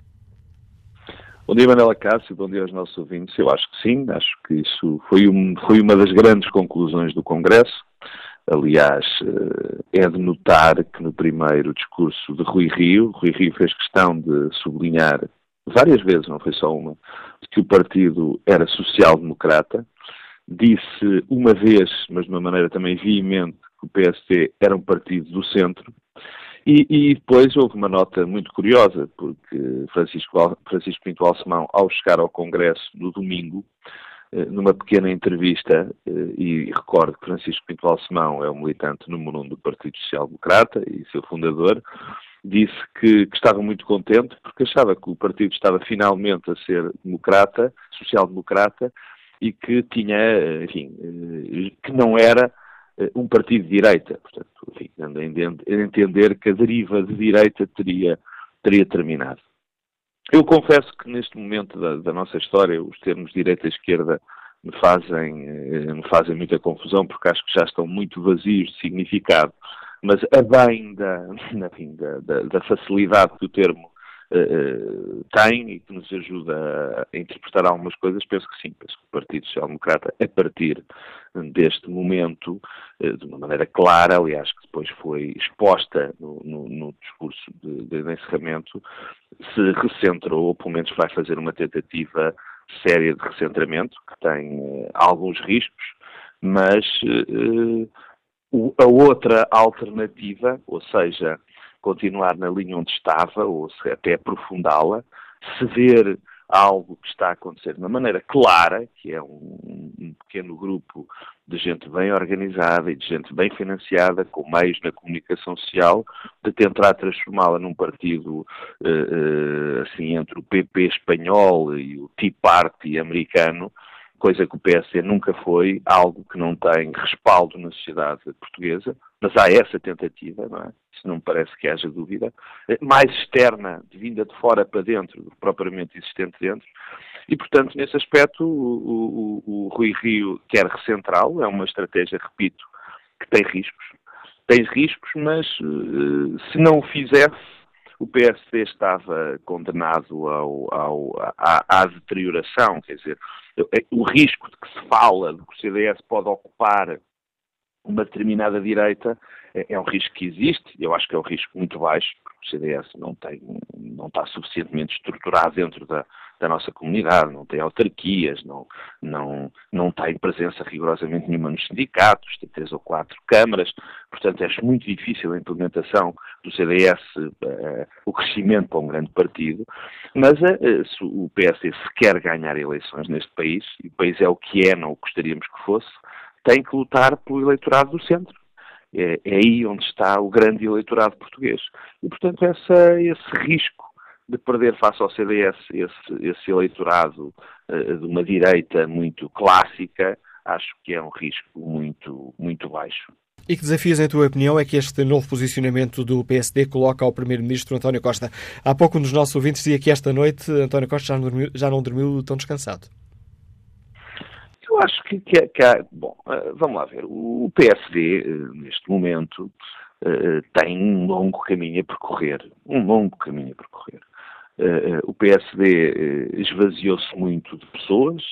Bom dia, Manela Cássio, bom dia aos nossos ouvintes. Eu acho que sim, acho que isso foi, um, foi uma das grandes conclusões do Congresso. Aliás, eh, é de notar que no primeiro discurso de Rui Rio, Rui Rio fez questão de sublinhar várias vezes, não foi só uma, que o partido era social-democrata. Disse uma vez, mas de uma maneira também veemente, que o PSD era um partido do centro e, e, depois houve uma nota muito curiosa, porque Francisco, Francisco Pinto Alcemão, ao chegar ao Congresso no domingo, eh, numa pequena entrevista, eh, e recordo que Francisco Pinto Alcemão é o militante número um do Partido Social Democrata e seu fundador, disse que, que, estava muito contente porque achava que o partido estava finalmente a ser democrata, social-democrata, e que tinha, eh, enfim, que não era um partido de direita. Portanto, enfim, ando a entender que a deriva de direita teria, teria terminado. Eu confesso que neste momento da, da nossa história os termos direita e esquerda me fazem, eh, me fazem muita confusão porque acho que já estão muito vazios de significado. Mas a bem da, enfim, da, da, da facilidade que o termo uh, tem e que nos ajuda a interpretar algumas coisas, penso que sim, penso que o Partido Social Democrata, a partir deste momento, uh, de uma maneira clara, aliás, que depois foi exposta no, no, no discurso de, de encerramento, se recentrou, ou pelo menos vai fazer uma tentativa séria de recentramento, que tem uh, alguns riscos, mas a outra alternativa, ou seja, continuar na linha onde estava, ou até aprofundá-la, se ver algo que está a acontecer de uma maneira clara, que é um, um, pequeno grupo de gente bem organizada e de gente bem financiada, com meios na comunicação social, de tentar transformá-la num partido uh, uh, assim entre o PP espanhol e o Tea Party americano, coisa que o PSD nunca foi, algo que não tem respaldo na sociedade portuguesa, mas há essa tentativa, não é? Isso não me parece que haja dúvida, eh, mais externa, vinda de fora para dentro, do que propriamente existente dentro. E, portanto, nesse aspecto, o, o, o Rui Rio quer recentral, é uma estratégia, repito, que tem riscos. Tem riscos, mas uh, se não o fizesse, o PSD estava condenado ao, ao, à, à deterioração, quer dizer, é, o risco de que se fala de que o CDS pode ocupar uma determinada direita é, é um risco que existe, eu acho que é um risco muito baixo, porque o CDS não, tem, não está suficientemente estruturado dentro da, da nossa comunidade, não tem autarquias, não, não, não tem presença rigorosamente nenhuma nos sindicatos, tem três ou quatro câmaras, portanto é muito difícil a implementação do CDS, uh, eh, o crescimento para um grande partido, mas uh, se o PSD se quer ganhar eleições neste país, e o país é o que é, não o gostaríamos que fosse, tem que lutar pelo eleitorado do centro. É, é aí onde está o grande eleitorado português. E, portanto, essa, esse risco de perder face ao CDS esse, esse eleitorado uh, de uma direita muito clássica, acho que é um risco muito, muito baixo. E que desafios, em tua opinião, é que este novo posicionamento do PSD coloca ao Primeiro-Ministro António Costa? Há pouco um dos nossos ouvintes dizia que esta noite António Costa já não dormiu, já não dormiu tão descansado. Acho que, que, que há. Bom, uh, vamos lá ver. O PSD, uh, neste momento, uh, tem um longo caminho a percorrer. Um longo caminho a percorrer. o PSD esvaziou-se muito de pessoas,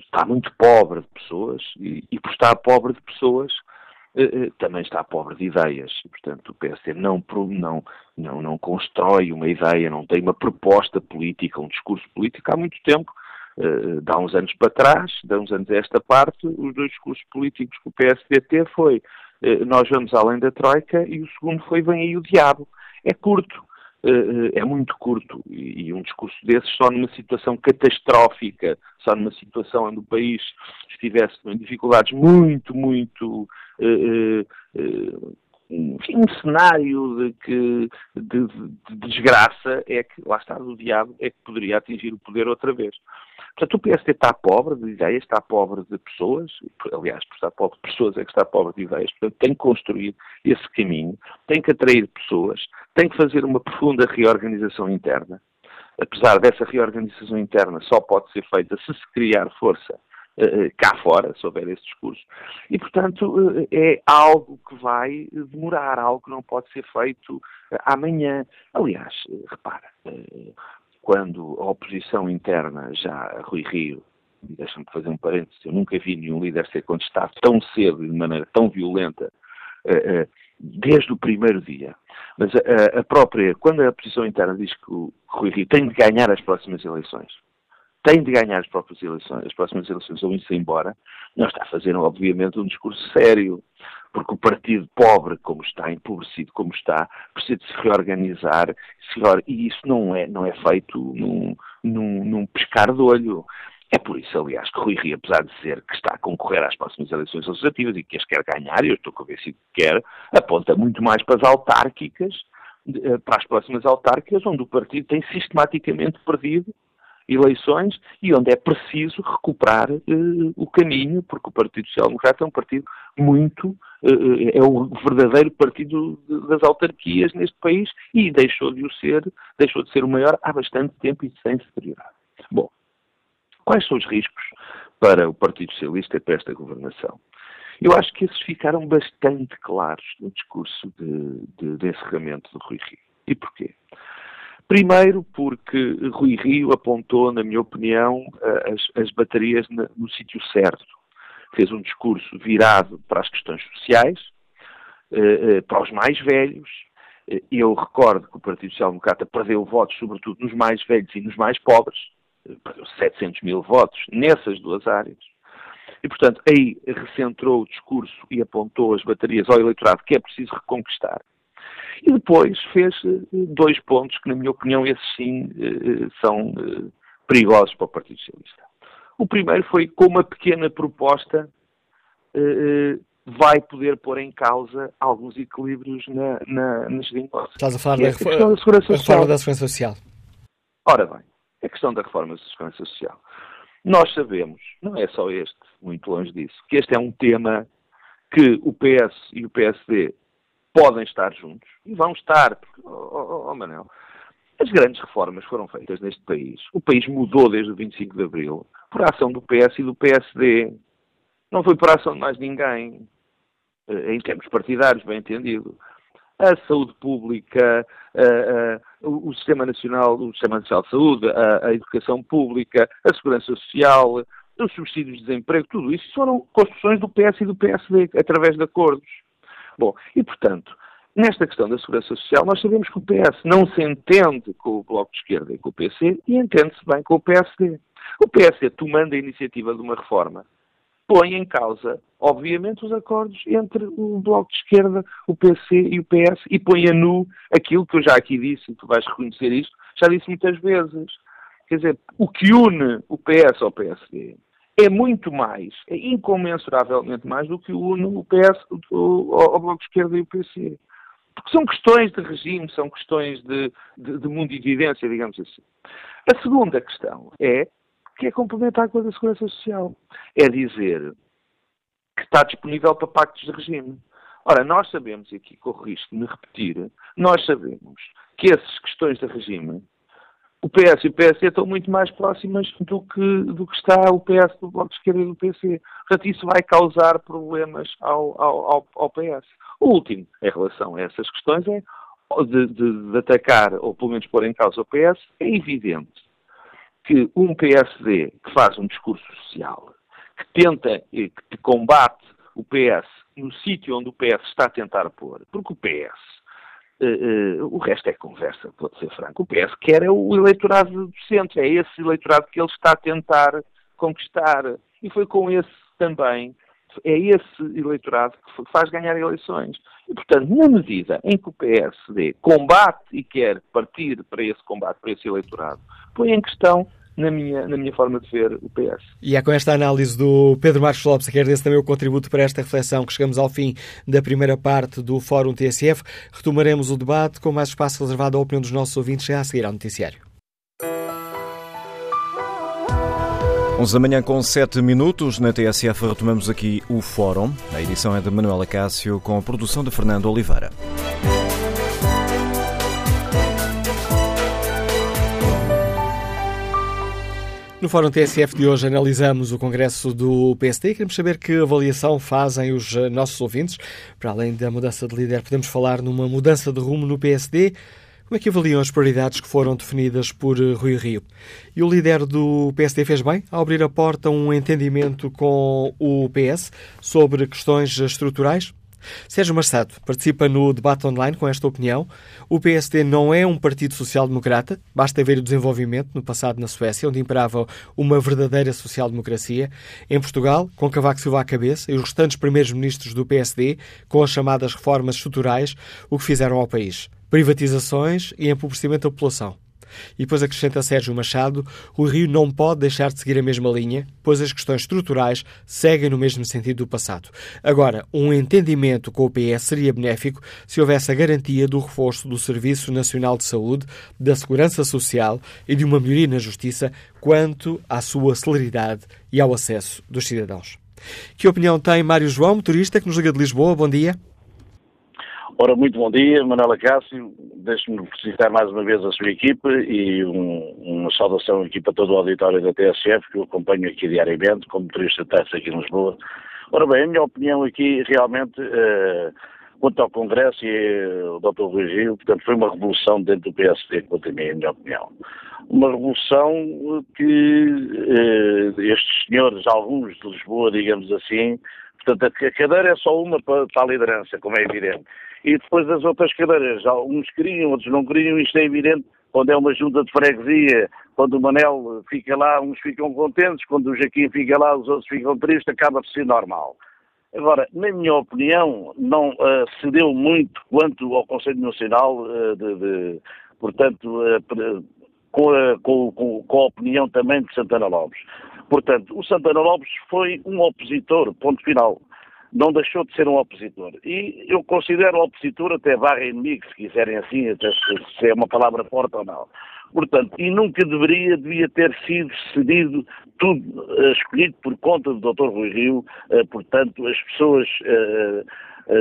está muito pobre de pessoas, e, e por estar pobre de pessoas, também está pobre de ideias. Portanto, o PSD não, não, não, não constrói uma ideia, não tem uma proposta política, um discurso político há muito tempo. Uh, dá uns anos para trás, dá uns anos a esta parte, os dois discursos políticos que o PSD teve foi uh, nós vamos além da Troika e o segundo foi vem aí o diabo. É curto, uh, é muito curto e, um discurso desses só numa situação catastrófica, só numa situação onde o país estivesse em dificuldades muito, muito enfim, um cenário de, que, de, de, desgraça é que, lá está, o diabo é que poderia atingir o poder outra vez. Portanto, o PSD está pobre de ideias, está pobre de pessoas, aliás, por estar pobre de pessoas é que está pobre de ideias, portanto, tem que construir esse caminho, tem que atrair pessoas, tem que fazer uma profunda reorganização interna. Apesar dessa reorganização interna, só pode ser feita se se criar força cá fora, se houver esse discurso. E, portanto, uh, é algo que vai demorar, algo que não pode ser feito amanhã. Aliás, repara, quando a oposição interna já, Rui Rio, deixa-me fazer um parênteses, eu nunca vi nenhum líder ser contestado tão cedo e de maneira tão violenta desde o primeiro dia. Mas a própria, quando a oposição interna diz que o Rui Rio tem de ganhar as próximas eleições, tem de ganhar as próprias eleições, as próximas eleições ou ir-se embora, não está a fazer, obviamente, um discurso sério, porque o partido pobre, como está, empobrecido como está, precisa de se reorganizar, e isso não é, não é feito num, num, num pescar de olho. É por isso, aliás, que Rui Rio, apesar de dizer que está a concorrer às próximas eleições legislativas e que as quer ganhar, e eu estou convencido que quer, aponta muito mais para as autárquicas, eh, para as próximas autárquicas, onde o partido tem sistematicamente perdido eleições e onde é preciso recuperar uh, o caminho, porque o Partido Social Democrata é um partido muito, uh, é o verdadeiro partido das autarquias neste país e deixou de o ser, deixou de ser o maior há bastante tempo e sem se deteriorar. Bom, quais são os riscos para o Partido Socialista e para esta governação? Eu acho que esses ficaram bastante claros no discurso de, de, de encerramento do Rui Rio. E porquê? Primeiro, porque Rui Rio apontou, na minha opinião, as, as baterias no, no sítio certo. Fez um discurso virado para as questões sociais, eh, eh, para os mais velhos. Eh, eu recordo que o Partido Social Democrata perdeu votos, sobretudo nos mais velhos e nos mais pobres. Perdeu 700 mil votos nessas duas áreas. E, portanto, aí recentrou o discurso e apontou as baterias ao eleitorado que é preciso reconquistar. E depois fez eh, dois pontos que, na minha opinião, esses sim eh, são eh, perigosos para o Partido Socialista. O primeiro foi com uma pequena proposta vai poder pôr em causa alguns equilíbrios na, na, nas negócios. Estás a falar da, da, segurança reforma da Segurança Social. Ora bem, a questão da reforma da Segurança Social. Nós sabemos, não é só este, muito longe disso, que este é um tema que o PS e o PSD podem estar juntos e vão estar. Porque, oh, oh, Manel, as grandes reformas foram feitas neste país. O país mudou desde o 25 de Abril por ação do PS e do PSD. Não foi por ação de mais ninguém. Eh, em termos partidários, bem entendido. A saúde pública, a, a, o Sistema Nacional, o Sistema Nacional de Saúde, a, a educação pública, a segurança social, os subsídios de desemprego, tudo isso foram construções do PS e do PSD, através de acordos. Bom, e portanto, nesta questão da segurança social, nós sabemos que o PS não se entende com o Bloco de Esquerda e com o PC e entende-se bem com o PSD. O PSD, tomando a iniciativa de uma reforma, põe em causa, obviamente, os acordos entre o Bloco de Esquerda, o PC e o PS e põe a nu aquilo que eu já aqui disse, e tu vais reconhecer isto, já disse muitas vezes. Quer dizer, o que une o PS ao PSD é muito mais, é incomensuravelmente mais do que une o PS ao Bloco de Esquerda e o PC. Porque são questões de regime, são questões de, de, de mundo vivência, digamos assim. A segunda questão é que é complementar com a da Segurança Social. É dizer que está disponível para pactos de regime. Ora, nós sabemos, e aqui corro risco de me repetir, nós sabemos que essas questões de regime o PS e o PSD estão muito mais próximas do que, do que está o PS do Bloco de Esquerda e do PC. Portanto, isso vai causar problemas ao, ao, ao, PS. O último, em relação a essas questões, é de, de, de, atacar, ou pelo menos pôr em causa o PS, é evidente que um PSD que faz um discurso social, que tenta e que combate o PS no sítio onde o PS está a tentar pôr. Porque o PS Uh, o resto é conversa, pode ser franco. O PS quer é o eleitorado do centro, é esse eleitorado que ele está a tentar conquistar. E foi com esse também, é esse eleitorado que faz ganhar eleições. E, portanto, na medida em que o PSD combate e quer partir para esse combate, para esse eleitorado, põe em questão na minha, na minha forma de ver o PS. E é com esta análise do Pedro Marcos Lopes, que agradeço também o contributo para esta reflexão, que chegamos ao fim da primeira parte do Fórum TSF. Retomaremos o debate com mais espaço reservado à opinião dos nossos ouvintes já a seguir ao noticiário. 11 da manhã com 7 minutos, na TSF retomamos aqui o Fórum. A edição é de Manuela Cássio com a produção de Fernando Oliveira. No Fórum TSF de hoje analisamos o Congresso do PSD. Queremos saber que avaliação fazem os eh, nossos ouvintes. Para além da mudança de líder, podemos falar numa mudança de rumo no PSD. Como é que avaliam as prioridades que foram definidas por eh, Rui Rio? E o líder do PSD fez bem ao abrir a porta a um entendimento com o PS sobre questões estruturais? Sérgio Marçado participa no debate online com esta opinião. O PSD não é um partido social-democrata, basta ver o desenvolvimento no passado na Suécia, onde imperava uma verdadeira social-democracia. Em Portugal, com Cavaco Silva à cabeça e os restantes primeiros ministros do PSD, com as chamadas reformas estruturais, o que fizeram ao país? Privatizações e empobrecimento da população. E depois acrescenta Sérgio Machado: o Rio não pode deixar de seguir a mesma linha, pois as questões estruturais seguem no mesmo sentido do passado. Agora, um entendimento com o PS seria benéfico se houvesse a garantia do reforço do Serviço Nacional de Saúde, da Segurança Social e de uma melhoria na justiça quanto à sua celeridade e ao acesso dos cidadãos. Que opinião tem Mário João, motorista que nos liga de Lisboa? Bom dia. Ora, muito bom dia, Manuela Cássio. Deixe-me felicitar mais uma vez a sua equipe e um, uma saudação aqui para todo o auditório da TSF, que eu acompanho aqui diariamente, como motorista de aqui em Lisboa. Ora bem, a minha opinião aqui realmente, uh, quanto ao Congresso e uh, o Dr. Rui Gil, portanto, foi uma revolução dentro do PSD, quanto a mim, a minha opinião. Uma revolução que uh, estes senhores, alguns de Lisboa, digamos assim, portanto, a cadeira é só uma para, para a liderança, como é evidente e depois as outras cadeiras, uns queriam, outros não queriam, isto é evidente, quando é uma junta de freguesia, quando o Manel fica lá, uns ficam contentes, quando o Jaquim fica lá, os outros ficam tristes, acaba por ser normal. Agora, na minha opinião, não uh, se deu muito quanto ao Conselho Nacional, uh, de, de, portanto, uh, com, a, com, com, com a opinião também de Santana Lopes. Portanto, o Santana Lopes foi um opositor, ponto final não deixou de ser um opositor. E eu considero opositor até barra inimigo, se quiserem assim, até se, se é uma palavra forte ou não. Portanto, e nunca deveria, devia ter sido cedido tudo uh, escolhido por conta do Dr. Rui Rio, uh, portanto, as pessoas uh,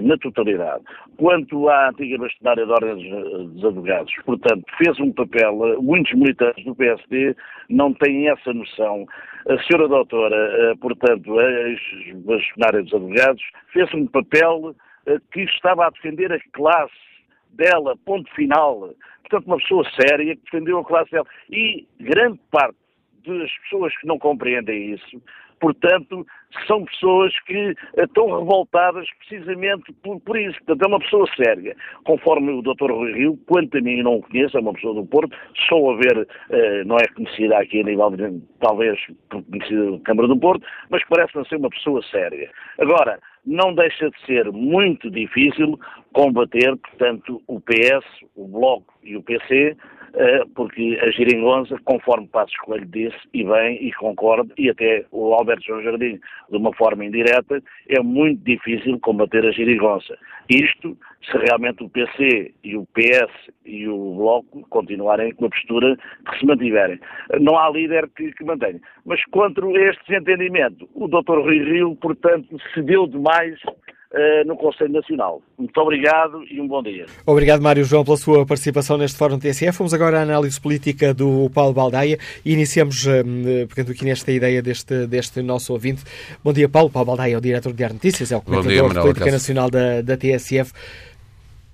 na totalidade. Quanto à antiga bastonária da Ordem dos Advogados, portanto, fez um papel, muitos militantes do PSD não têm essa noção. A senhora doutora, eh, portanto, ex-bastonária dos Advogados, fez um papel que estava a defender a classe dela, ponto final. Portanto, uma pessoa séria que defendeu a classe dela. E grande parte das pessoas que não compreendem isso portanto, são pessoas que eh, estão revoltadas precisamente por, por, isso. Portanto, é uma pessoa séria. Conforme o Dr. Rui Rio, quanto a mim não o conheço, é uma pessoa do Porto, só a ver, eh, não é conhecida aqui a nível de, talvez, conhecida da Câmara do Porto, mas parece-me ser uma pessoa séria. Agora, não deixa de ser muito difícil combater, portanto, o PS, o Bloco e o PC eh, porque a geringonça, conforme Passos Coelho disse, e bem, e concordo, e até o Alberto João Jardim, de uma forma indireta, é muito difícil combater a geringonça. Isto, se realmente o PC e o PS e o Bloco continuarem com a postura que se mantiverem. Não há líder que, que mantenha. Mas contra este desentendimento, o Dr. Rui Rio, portanto, cedeu demais uh, no Conselho Nacional. Muito obrigado e um bom dia. Obrigado, Mário João, pela sua participação neste Fórum TSF. Vamos agora à análise política do Paulo Baldaia e iniciamos, uh, pegando aqui nesta ideia deste, deste nosso ouvinte. Bom dia, Paulo. Paulo Baldaia é o diretor de Ar Notícias, é o comentador de política nacional da, da TSF.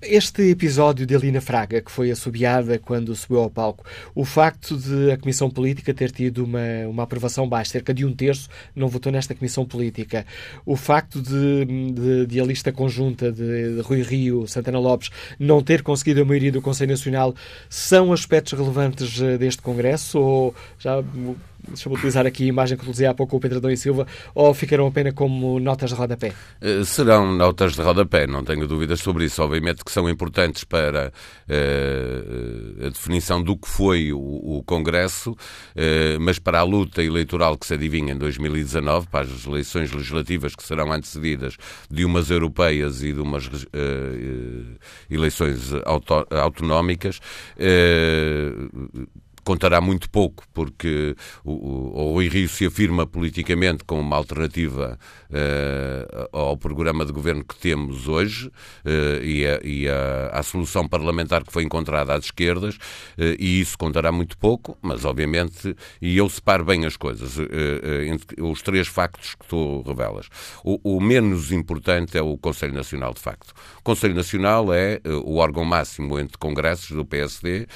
Este episódio de Alina Fraga, que foi assobiada quando subiu ao palco, o facto de a Comissão Política ter tido uma, uma aprovação baixa, cerca de um terço não votou nesta Comissão Política, o facto de, de, de a lista conjunta de, de Rui Rio, Santana Lopes, não ter conseguido a maioria do Conselho Nacional, são aspectos relevantes eh, deste Congresso? Ou já deixa-me utilizar aqui a imagem que utilizei há pouco o Pedro Adão e Silva, ou ficaram apenas como notas de rodapé? Uh, serão notas de rodapé, não tenho dúvidas sobre isso. Obviamente que são importantes para uh, a definição do que foi o, o Congresso, uh, mas para a luta eleitoral que se adivinha em 2019, para as eleições legislativas que serão antecedidas de umas europeias e de umas eleições auto autonómicas, contará muito pouco, porque o, o, o Rui Rio se afirma politicamente como uma alternativa uh, ao programa de governo que temos hoje uh, e, a, e a, a, solução parlamentar que foi encontrada às esquerdas, uh, e isso contará muito pouco, mas obviamente, e eu separo bem as coisas, entre os três factos que tu revelas. O, o menos importante é o Conselho Nacional, de facto. O Conselho Nacional é o órgão máximo entre congressos do PSD,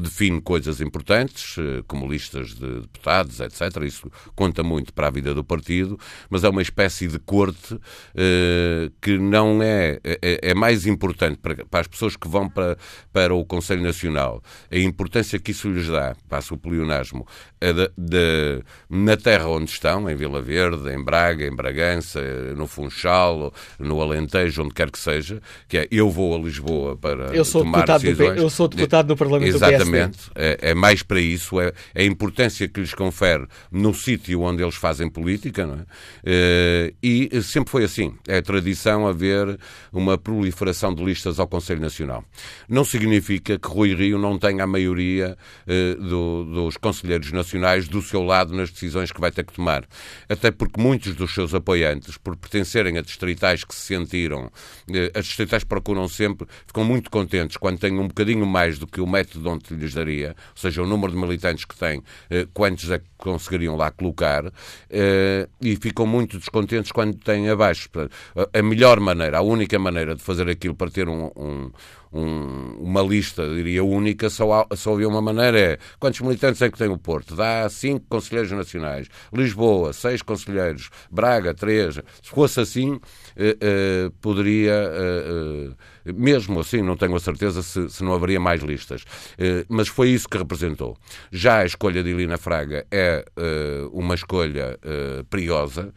define coisas coisas importantes, eh, como listas de deputados, etc. Isso conta muito para a vida do partido, mas é uma espécie de corte eh, que não é, é, é mais importante para, para, as pessoas que vão para, para o Conselho Nacional. A importância que isso lhes dá, passa o pleonasmo, é de, de, na terra onde estão, em Vila Verde, em Braga, em Bragança, no Funchal, no Alentejo, onde quer que seja, que é eu vou a Lisboa para eu sou tomar decisões. Do, eu sou deputado no Parlamento Exatamente. É, é mais para isso, é, é, a importância que lhes confere no sítio onde eles fazem política, não é? Eh, e sempre foi assim. É tradição haver uma proliferação de listas ao Conselho Nacional. Não significa que Rui Rio não tenha a maioria eh, do, dos conselheiros nacionais do seu lado nas decisões que vai ter que tomar. Até porque muitos dos seus apoiantes, por pertencerem a distritais que se sentiram, eh, as distritais procuram sempre, ficam muito contentes quando têm um bocadinho mais do que o método onde lhes daria, seja, o número de militantes que têm, eh, quantos é que conseguiriam lá colocar, eh, e ficam muito descontentes quando têm abaixo. A melhor maneira, a única maneira de fazer aquilo para ter um, um um, uma lista, diria, única, só, há, só havia uma maneira, é quantos militantes é que tem o Porto? Dá cinco conselheiros nacionais. Lisboa, seis conselheiros. Braga, três. Se fosse assim, eh, eh, poderia, eh, eh mesmo assim, não tenho a certeza se, se não haveria mais listas. Eh, mas foi isso que representou. Já a escolha de Helena Fraga é eh, uma escolha perigosa,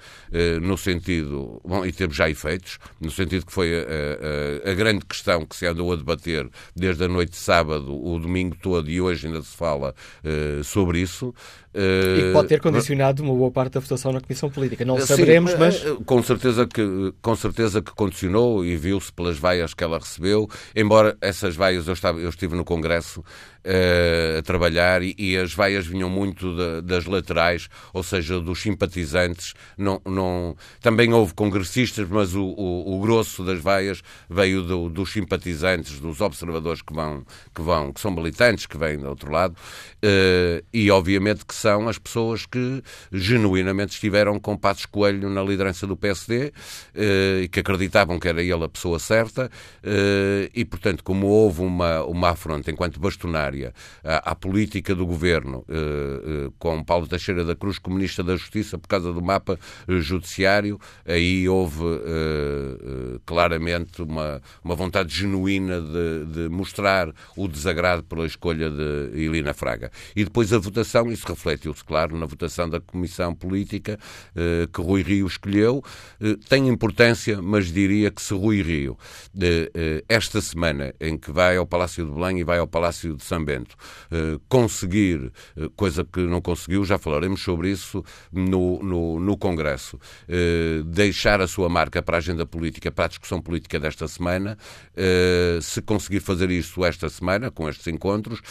no sentido, bom, e teve já efeitos, no sentido que foi a, a, a grande questão que se andou a debater desde a noite de sábado, o domingo todo, e hoje ainda se fala sobre isso. E que pode ter condicionado uma boa parte da votação na Comissão Política. Não saberemos, sim, mas... Com certeza que, com certeza que condicionou e viu-se pelas vaias que ela recebeu, embora essas vaias, eu, estava, eu estive no Congresso a trabalhar e, e, as vaias vinham muito de, das laterais, ou seja, dos simpatizantes. Não, não... Também houve congressistas, mas o, o, o grosso das vaias veio do, dos simpatizantes, dos observadores que vão, que vão, que são militantes, que vêm do outro lado, uh, e obviamente que são as pessoas que genuinamente estiveram com Passos Coelho na liderança do PSD eh, e que acreditavam que era ele a pessoa certa, e portanto, como houve uma, uma afronta enquanto bastonária à, à política do governo, eh, eh, com Paulo Teixeira da Cruz, comunista da Justiça, por causa do mapa eh, judiciário, aí houve claramente uma, uma vontade genuína de, de mostrar o desagrado pela escolha de Helena Fraga. E depois a votação, isso refletiu-se, claro, na votação da Comissão Política que Rui Rio escolheu. Tem importância, mas diria que se Rui Rio, esta semana em que vai ao Palácio de Belém e vai ao Palácio de São Eh, conseguir, eh, coisa que não conseguiu, já falaremos sobre isso no, no, no Congresso, eh, deixar a sua marca para a agenda política, para a discussão política desta semana, se conseguir fazer isso esta semana, com estes encontros,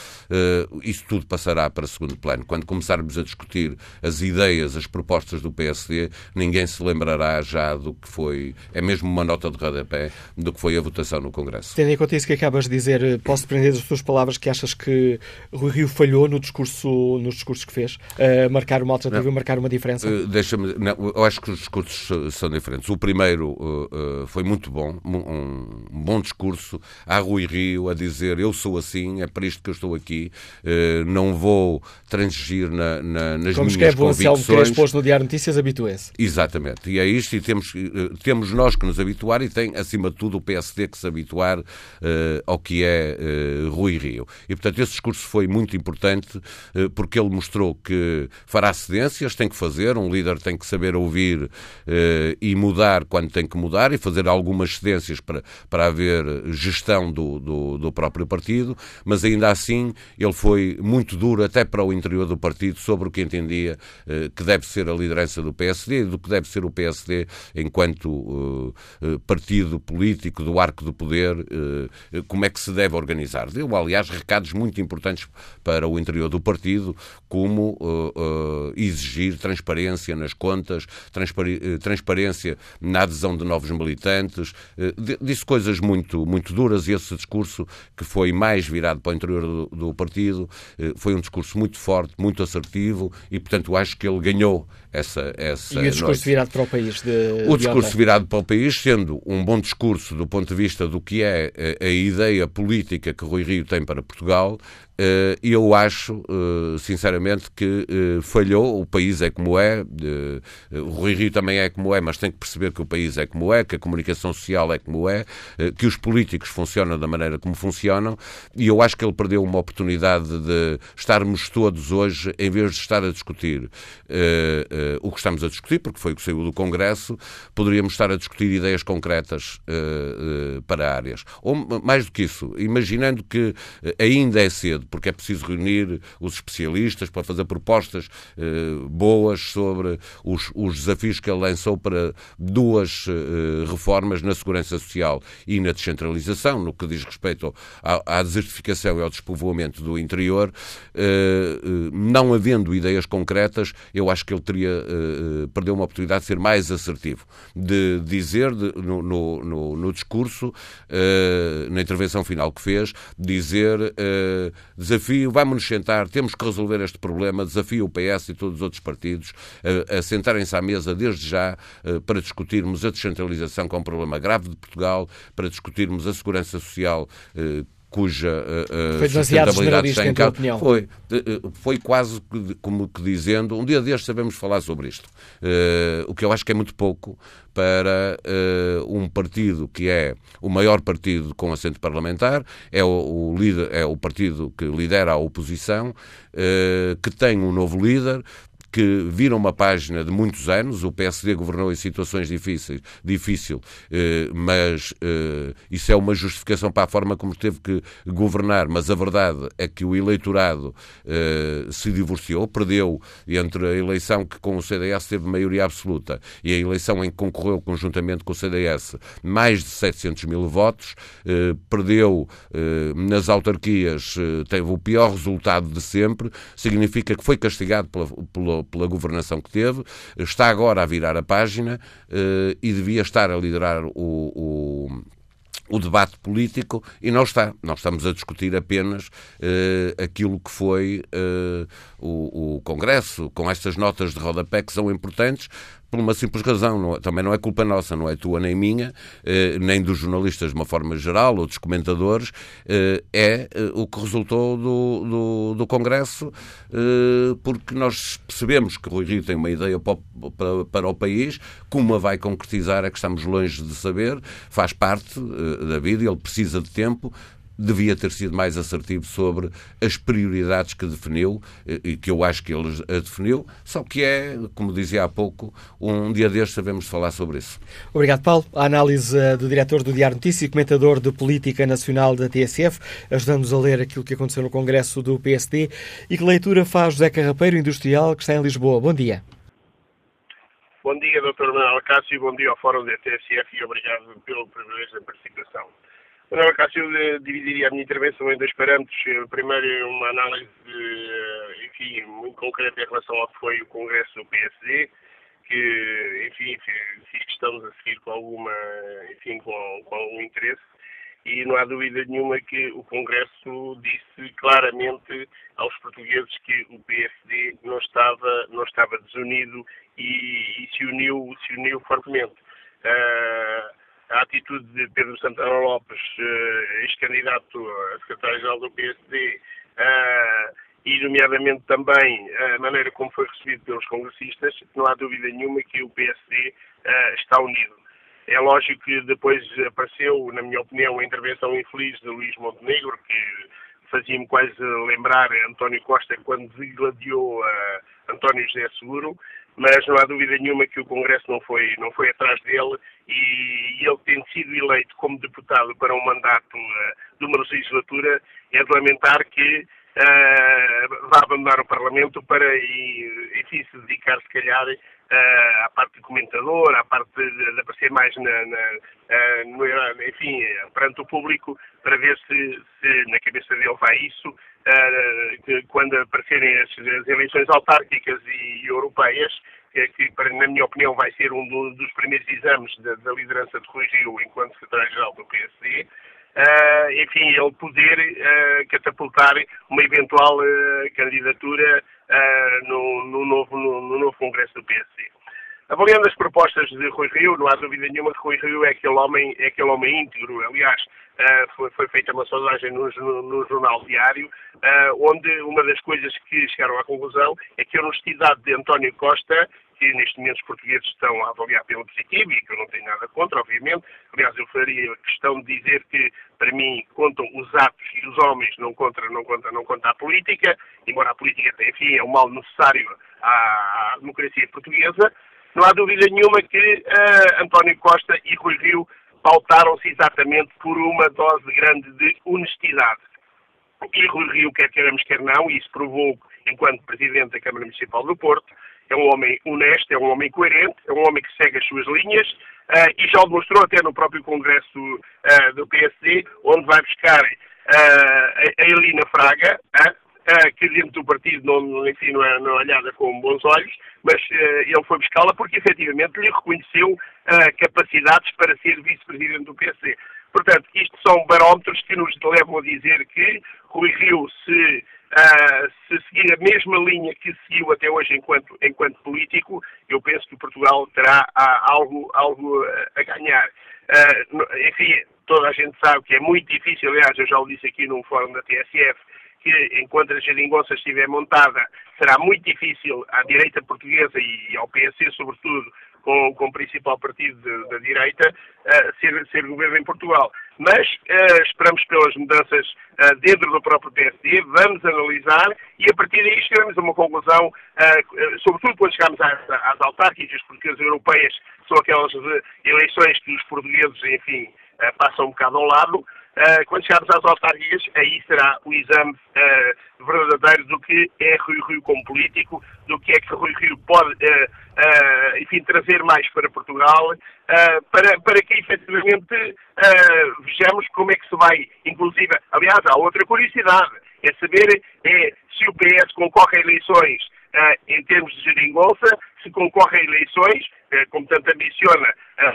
isso tudo passará para segundo plano. Quando começarmos a discutir as ideias, as propostas do PSD, ninguém se lembrará já do que foi, é mesmo uma nota de rodapé, do que foi a votação no Congresso. Tendo em conta isso que acabas de dizer, posso prender das tuas palavras que achas que Rui Rio falhou no discurso, nos discursos que fez, uh, marcar uma alternativa, marcar uma diferença? Uh, Deixa-me, eu acho que os discursos são diferentes. O primeiro uh, foi muito bom, um, um, bom discurso. Há Rui Rio a dizer eu sou assim, é para isto que eu estou aqui, não vou transigir na, na, nas Como minhas convicções. Como escreve o Anselmo Crespo no Diário Notícias, habitue-se. Exatamente. E é isto, e temos, temos nós que nos habituar e tem, acima de tudo, o PSD que se habituar ao que é Rui Rio. E, portanto, esse discurso foi muito importante porque ele mostrou que fará cedências, tem que fazer, um líder tem que saber ouvir e mudar quando tem que mudar e fazer algumas cedências para, para haver gestão do, do, do próprio partido, mas ainda assim ele foi muito duro até para o interior do partido sobre o que entendia eh, que deve ser a liderança do PSD e do que deve ser o PSD enquanto partido político do arco do poder, como é que se deve organizar. Deu, aliás, recados muito importantes para o interior do partido, como uh, exigir transparência nas contas, transparência na adesão de novos militantes, disse coisas muito, muito duras e esse discurso que foi mais virado para o interior do, do partido foi um discurso muito forte, muito assertivo e, portanto, acho que ele ganhou essa, essa E o discurso noite. virado para o país? De, o discurso virado para o país, sendo um bom discurso do ponto de vista do que é a, a ideia política que Rui Rio tem para Portugal, eh, eu acho, eh, sinceramente, que eh, falhou. O país é como é, o Rui Rio também é como é, mas tem que perceber que o país é como é, que a comunicação social é como é, que os políticos funcionam da maneira como funcionam, e eu acho que ele perdeu uma oportunidade de estarmos todos hoje, em vez de estar a discutir o que estamos a discutir, porque foi o que saiu do Congresso, poderíamos estar a discutir ideias concretas para áreas. Ou mais do que isso, imaginando que ainda é cedo porque é preciso reunir os especialistas para fazer propostas eh, boas sobre os, os, desafios que ele lançou para duas eh, reformas na segurança social e na descentralização, no que diz respeito à, à desertificação e ao despovoamento do interior. Eh, eh não havendo ideias concretas, eu acho que ele teria eh, perdeu uma oportunidade de ser mais assertivo, de dizer de, no, no, no, discurso, eh, na intervenção final que fez, dizer Desafio, vamos-nos sentar, temos que resolver este problema. Desafio o PS e todos os outros partidos a, a sentarem-se à mesa desde já uh, para discutirmos a descentralização, que é um problema grave de Portugal, para discutirmos a segurança social. Uh, cuja uh, foi sustentabilidade está em causa. Foi, uh, foi quase como que dizendo, um dia destes sabemos falar sobre isto. Uh, o que eu acho que é muito pouco para um partido que é o maior partido com assento parlamentar, é o, o líder, é o partido que lidera a oposição, que tem um novo líder, que viram uma página de muitos anos. O PSD governou em situações difíceis, difícil, eh, mas eh, isso é uma justificação para a forma como teve que governar. Mas a verdade é que o eleitorado eh, se divorciou, perdeu entre a eleição que com o CDS teve maioria absoluta e a eleição em que concorreu conjuntamente com o CDS mais de 700 mil votos, perdeu nas autarquias, teve o pior resultado de sempre, significa que foi castigado pela, pela pela, governação que teve, está agora a virar a página uh, e devia estar a liderar o, o o debate político e não está. Nós estamos a discutir apenas uh, aquilo que foi uh, o, o, Congresso, com estas notas de rodapé que são importantes, por uma simples razão, não, é, também não é culpa nossa, não é tua nem minha, eh, nem dos jornalistas de uma forma geral, ou dos comentadores, eh, é eh, o que resultou do, do, do Congresso, eh, porque nós percebemos que Rui Rio tem uma ideia para, para, para, o país, como a vai concretizar é que estamos longe de saber, faz parte eh, da vida, ele precisa de tempo, devia ter sido mais assertivo sobre as prioridades que definiu e que eu acho que ele a definiu, só que é, como dizia há pouco, um dia destes sabemos falar sobre isso. Obrigado, Paulo. A análise eh, do diretor do Diário Notícias e comentador de política nacional da TSF, ajudando-nos a ler aquilo que aconteceu no Congresso do PSD. E que leitura faz José Carrapeiro, industrial, que está em Lisboa? Bom dia. Bom dia, Dr. Manuel Cássio, bom dia ao Fórum da TSF e obrigado pelo privilégio da participação. Manuel Cássio dividiria a minha intervenção em dois parâmetros. Primeiro, uma análise de, enfim, muito concreto em relação ao que foi o Congresso do PSD, que, enfim, fiz questão de seguir com alguma, enfim, com, com algum interesse e não há dúvida nenhuma que o Congresso disse claramente aos portugueses que o PSD não estava, não estava desunido e, e se, uniu, se uniu fortemente. Uh, a atitude de Pedro Santana Lopes, uh, ex-candidato a secretário-geral do PSD, uh, ah, e nomeadamente também a maneira como foi recebido pelos congressistas, não há dúvida nenhuma que o PSD está unido. É lógico que depois apareceu, na minha opinião, a intervenção infeliz de Luís Montenegro, que fazia-me quase lembrar António Costa quando degladiou António José Seguro, mas não há dúvida nenhuma que o Congresso não foi, não foi atrás dele e, ele tendo sido eleito como deputado para um mandato uh, de uma legislatura, é de lamentar que uh, vá abandonar o Parlamento para, e, enfim, se dedicar, se calhar, uh, à parte de comentador, à parte de, de aparecer mais na, na uh, no, enfim, perante o público, para ver se, se na cabeça dele vai isso, que quando aparecerem as, as eleições autárquicas e, e europeias, que, na minha opinião vai ser um do, dos primeiros exames da, da liderança de Rui Rio enquanto secretário-geral do PSD, Uh, enfim, ele poder uh, catapultar uma eventual uh, candidatura no, no, novo, no, no, novo Congresso do PSD. Avaliando as propostas de Rui Rio, não há dúvida nenhuma que Rui Rio é aquele homem, é aquele homem íntegro. Aliás, foi, foi, feita uma sondagem no, no Jornal Diário, onde uma das coisas que chegaram à conclusão é que a honestidade de António Costa que neste momento os portugueses estão a avaliar pelo positivo e que eu não tenho nada contra, obviamente. Aliás, eu faria questão de dizer que, para mim, contam os atos e os homens, não conta, não conta, não conta a política, embora a política, enfim, é um mal necessário à, à democracia portuguesa. Não há dúvida nenhuma que uh, António Costa e Rui Rio pautaram-se exatamente por uma dose grande de honestidade. E Rui Rio, quer queiramos, quer não, e isso provou enquanto Presidente da Câmara Municipal do Porto, é um homem honesto, é um homem coerente, é um homem que segue as suas linhas uh, e já o demonstrou até no próprio Congresso uh, do PSD, onde vai buscar uh, a Elina Fraga, que dentro do partido não, enfim, não, é, não é olhada com bons olhos, mas ele foi buscá-la porque efetivamente lhe reconheceu capacidades para ser vice-presidente do PSD. Portanto, isto são barómetros que nos levam a dizer que Rui Rio se Uh, se seguir a mesma linha que seguiu até hoje enquanto, enquanto político, eu penso que Portugal terá algo, algo a ganhar. Uh, enfim, toda a gente sabe que é muito difícil, aliás, eu já o disse aqui num fórum da TSF, que enquanto a geringonça estiver montada, será muito difícil à direita portuguesa e ao PSD, sobretudo, com, com o principal partido da direita, uh, ser, ser governo em Portugal. Mas uh, esperamos pelas mudanças uh, dentro do próprio PSD, vamos analisar e a partir daí chegaremos a uma conclusão, sobretudo quando chegarmos às, às autárquicas, porque as europeias são aquelas eleições que os portugueses, enfim, passam um bocado ao lado, Uh, quando chegarmos às autárquicas, aí será o exame uh, verdadeiro do que é Rui Rio como político, do que é que Rui Rio pode, uh, enfim, trazer mais para Portugal, para, para que efetivamente vejamos como é que se vai, inclusive, aliás, há outra curiosidade, é saber é, se o PS concorre a eleições em termos de geringonça, se concorre a eleições, como tanto ambiciona,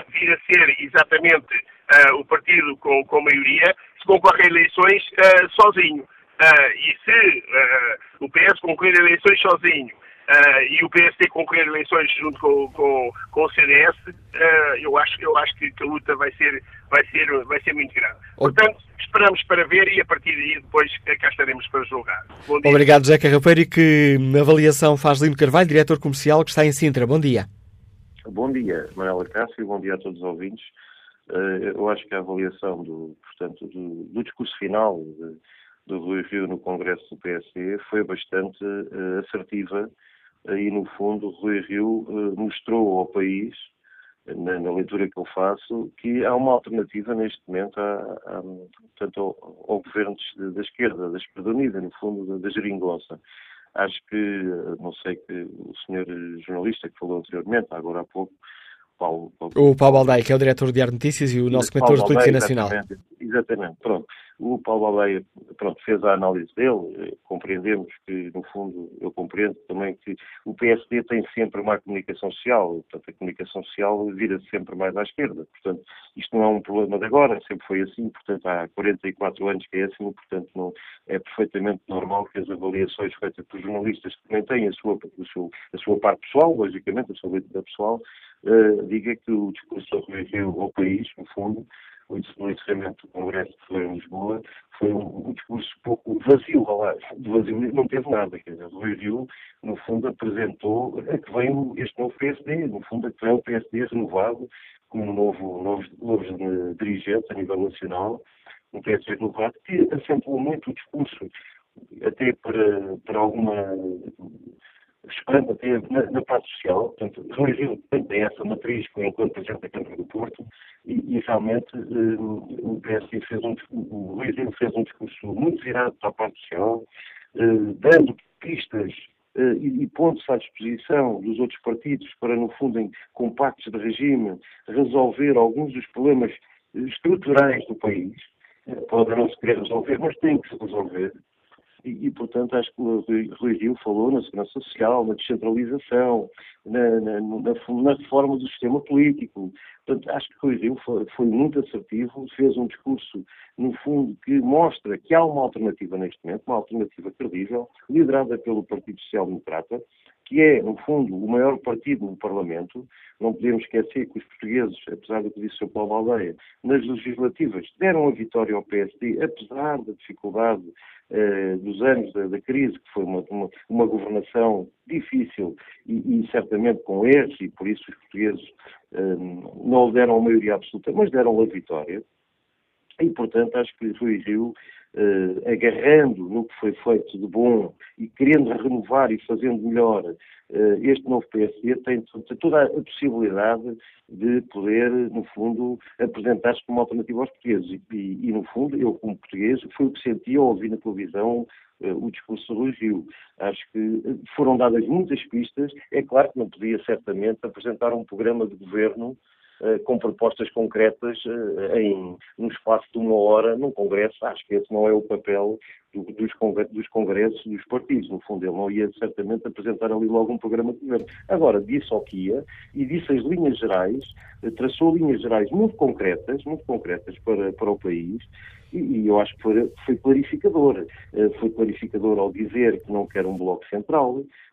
vir a ser exatamente uh, o partido com, com maioria se concorre a eleições uh, sozinho. E se o PS concorrer a eleições sozinho e o PSD concorrer eleições junto com, com, com o CDS, eu, acho, eu acho que, a luta vai ser, vai ser, vai ser muito grande. Portanto, esperamos para ver e a partir daí depois cá estaremos para julgar. Obrigado, José Carrapeiro. E que avaliação faz Lino Carvalho, diretor comercial que está em Sintra. Bom dia. Bom dia, Manuela Cássio, bom dia a todos os ouvintes. Eh, eu acho que a avaliação do, portanto, do, do discurso final de, do Rui Rio no Congresso do PSD foi bastante uh, assertiva uh, e, no fundo, Rui Rio mostrou ao país, na, na, leitura que eu faço, que há uma alternativa neste momento a, a, portanto, ao, ao governo da esquerda, da esquerda unida, no fundo, da, da geringonça. Acho que, não sei que o senhor jornalista que falou anteriormente, agora há pouco, Paulo, Paulo. O Paulo Baldaia, que é o diretor de Ar Notícias e o nosso comentor de Política Nacional. Exatamente, exatamente, pronto. O Paulo Baldaia, pronto, fez a análise dele, eh, compreendemos que, no fundo, eu compreendo também que o PSD tem sempre uma comunicação social, portanto, a comunicação social vira sempre mais à esquerda, portanto, isto não é um problema de agora, sempre foi assim, portanto, há 44 anos que é assim, portanto, não, é perfeitamente normal que as avaliações feitas por jornalistas que também têm a sua, a sua, a sua parte pessoal, logicamente, a sua leitura pessoal, uh, diga que o discurso ao, ao país, no fundo, o encerramento do Congresso que foi em Lisboa, foi um, um discurso pouco vazio, lá, vazio não teve nada, quer dizer, o Rio, no fundo, apresentou a que vem este novo PSD, no fundo, a que vem o PSD renovado, com um novo, novos, novos dirigentes a nível nacional, um PSD renovado, que acentuou muito o discurso, até para, para alguma esperando até na, na, parte social, portanto, Rio tem essa matriz enquanto Presidente da Câmara do Porto e, e realmente uh, o PSD fez um, o Rio fez um discurso muito virado para a parte social, uh, dando pistas uh, e, e pontos à disposição dos outros partidos para, no fundo, em compactos de regime, resolver alguns dos problemas estruturais do país. Pode não se querer resolver, mas tem que se resolver. E, e, portanto, acho que o Rui Rio falou na segurança social, na descentralização, na, na, na, na reforma do sistema político. Portanto, acho que o Rui Rio foi, foi, muito assertivo, fez um discurso, no fundo, que mostra que há uma alternativa neste momento, uma alternativa credível, liderada pelo Partido Social Democrata, que é, no fundo, o maior partido no Parlamento. Não podemos esquecer que os portugueses, apesar do que disse o Paulo Aldeia, nas legislativas deram a vitória ao PSD, apesar da dificuldade eh, dos anos da, da, crise, que foi uma, uma, uma governação difícil e, e, certamente com erros, e por isso os portugueses eh, não deram a maioria absoluta, mas deram a vitória. E, portanto, acho que Rui Rio uh, agarrando no que foi feito de bom e querendo renovar e fazendo melhor uh, este novo PSD, tem, toda a possibilidade de poder, no fundo, apresentar-se como alternativa aos portugueses. E, e, no fundo, eu, como português, foi o que senti ao ouvir na televisão uh, o discurso do Rio. Acho que foram dadas muitas pistas. É claro que não podia, certamente, apresentar um programa de governo eh, com propostas concretas eh, em um espaço de uma hora num congresso. Acho que esse não é o papel do, dos, dos congressos dos partidos. No fundo, ele não ia certamente apresentar ali logo um programa de governo. Agora, disse ao que ia e disse as linhas gerais, eh, traçou linhas gerais muito concretas, muito concretas para, para o país e, eu acho que foi, foi clarificador. Foi clarificador ao dizer que não quer um bloco central, eh,